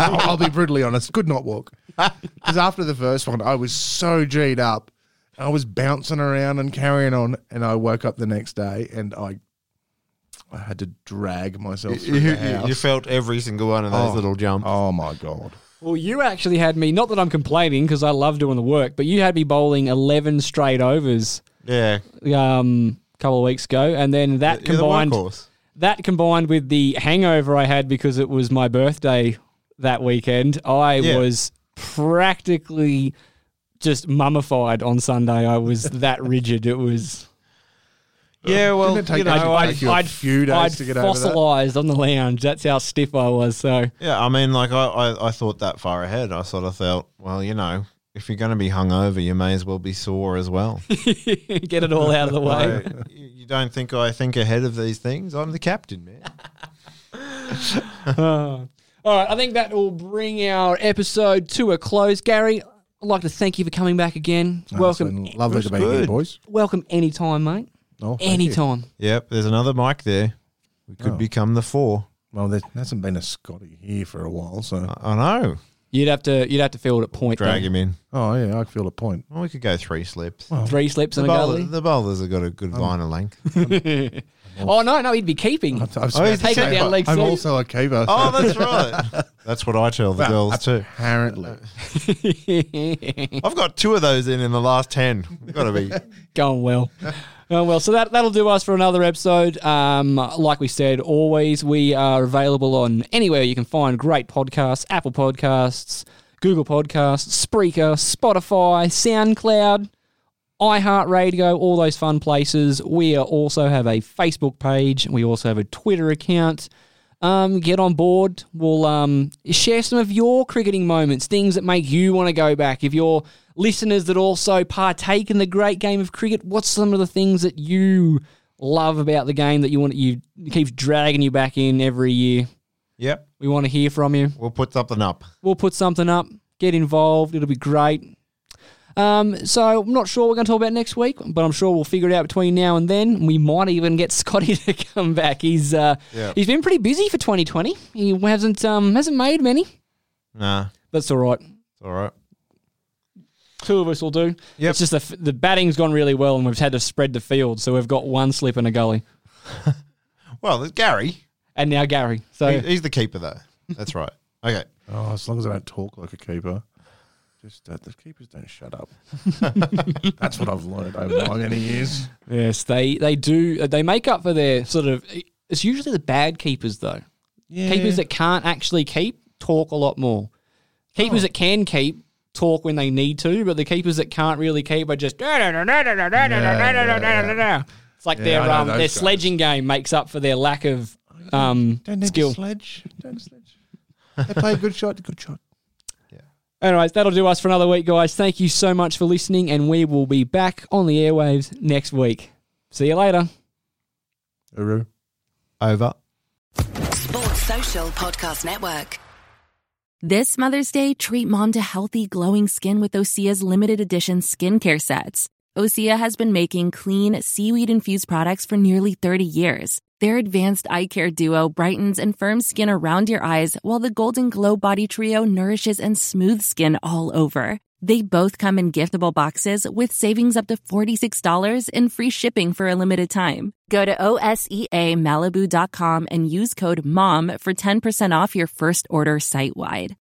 I'll, I'll be brutally honest. Could not walk <laughs> because after the first one, I was so G'd up. I was bouncing around and carrying on, and I woke up the next day and I, I had to drag myself through you, the you, house. you felt every single one of those Oh. little jumps. oh my god! Well, you actually had me, not that I'm complaining because I love doing the work, but you had me bowling 11 straight overs Yeah, um, a couple of weeks ago. And then that You're combined workhorse. that combined with the hangover I had because it was my birthday that weekend, I Yeah. was practically just mummified on Sunday. I was that <laughs> rigid. It was. Yeah, well, Didn't it take you know, ages? I, Take you a few days I'd to get over that? fossilized on the lounge. That's how stiff I was. So yeah, I mean, like I, I, I thought that far ahead. I sort of felt, well, you know, if you're going to be hungover, you may as well be sore as well. <laughs> get it all out of the way. I- you you don't think I think ahead of these things? I'm the captain, man. Uh, <laughs> all right, I think that will bring our episode to a close. Gary, I'd like to thank you for coming back again. Oh, welcome, it's lovely to be here, boys. welcome anytime, mate. Oh, thank. Anytime. Yep, there's another mic there. We could Oh. become the four. Well, there hasn't been a Scotty here for a while, so I, I know. You'd have to, you'd have to field at point. Drag though. him in. oh yeah, I could feel a point. Well, we could go three slips. Three slips the, and a bowler, gully. the bowlers have got a good line of length. <laughs> <laughs> oh no, no, he'd be keeping. I've, I've Oh, he's Take it down leg I'm side. also a keeper. oh, that's right. <laughs> That's what I tell the Well, girls too. Apparently, I've got two of those in in the last ten. Got to be. Going well. Going well. So that, that'll do us for another episode. Um, like we said, always we are available on anywhere you can find great podcasts Apple Podcasts, Google Podcasts, Spreaker, Spotify, SoundCloud, iHeartRadio, all those fun places. We also have a Facebook page. We also have a Twitter account. Um, get on board. We'll um, share some of your cricketing moments, things that make you want to go back. If you're listeners that also partake in the great game of cricket, what's some of the things that you love about the game that you want you keeps dragging you back in every year? Yep. We want to hear from you. We'll put something up. We'll put something up. Get involved. It'll be great. Um, so I'm not sure what we're going to talk about next week, but I'm sure we'll figure it out between now and then. We might even get <laughs> Scotty to come back. He's uh, Yeah. he's been pretty busy for 2020. He hasn't um hasn't made many. Nah, That's all right. it's all right. Two of us will do. Yep. It's just the, the batting's gone really well and we've had to spread the field. So we've got one slip in a gully. <laughs> Well, there's Gary. And now Gary. So He- he's the keeper, though. That's right. Okay. Oh, as long as I don't talk like a keeper. Just uh, the keepers don't shut up. That's what I've learned over my many years. yes, they, they do. They make up for their sort of. It's usually the bad keepers, though. Yeah. Keepers that can't actually keep talk a lot more. Keepers Oh. that can keep talk when they need to, but the keepers that can't really keep are just. It's like Yeah, their um, their guys. sledging game makes up for their lack of um, don't need skill. to sledge. Don't sledge. They play a good shot. Good shot. Anyways, that'll do us for another week, guys. Thank you so much for listening, and we will be back on the airwaves next week. See you later. Uru. Over. Sports Social Podcast Network. This Mother's Day, treat mom to healthy, glowing skin with Osea's limited edition skincare sets. Osea has been making clean, seaweed infused products for nearly 30 years. Their advanced eye care duo brightens and firms skin around your eyes, while the Golden Glow Body Trio nourishes and smooths skin all over. They both come in giftable boxes with savings up to $46 and free shipping for a limited time. Go to OSEAMalibu.com and use code MOM for 10% off your first order site wide.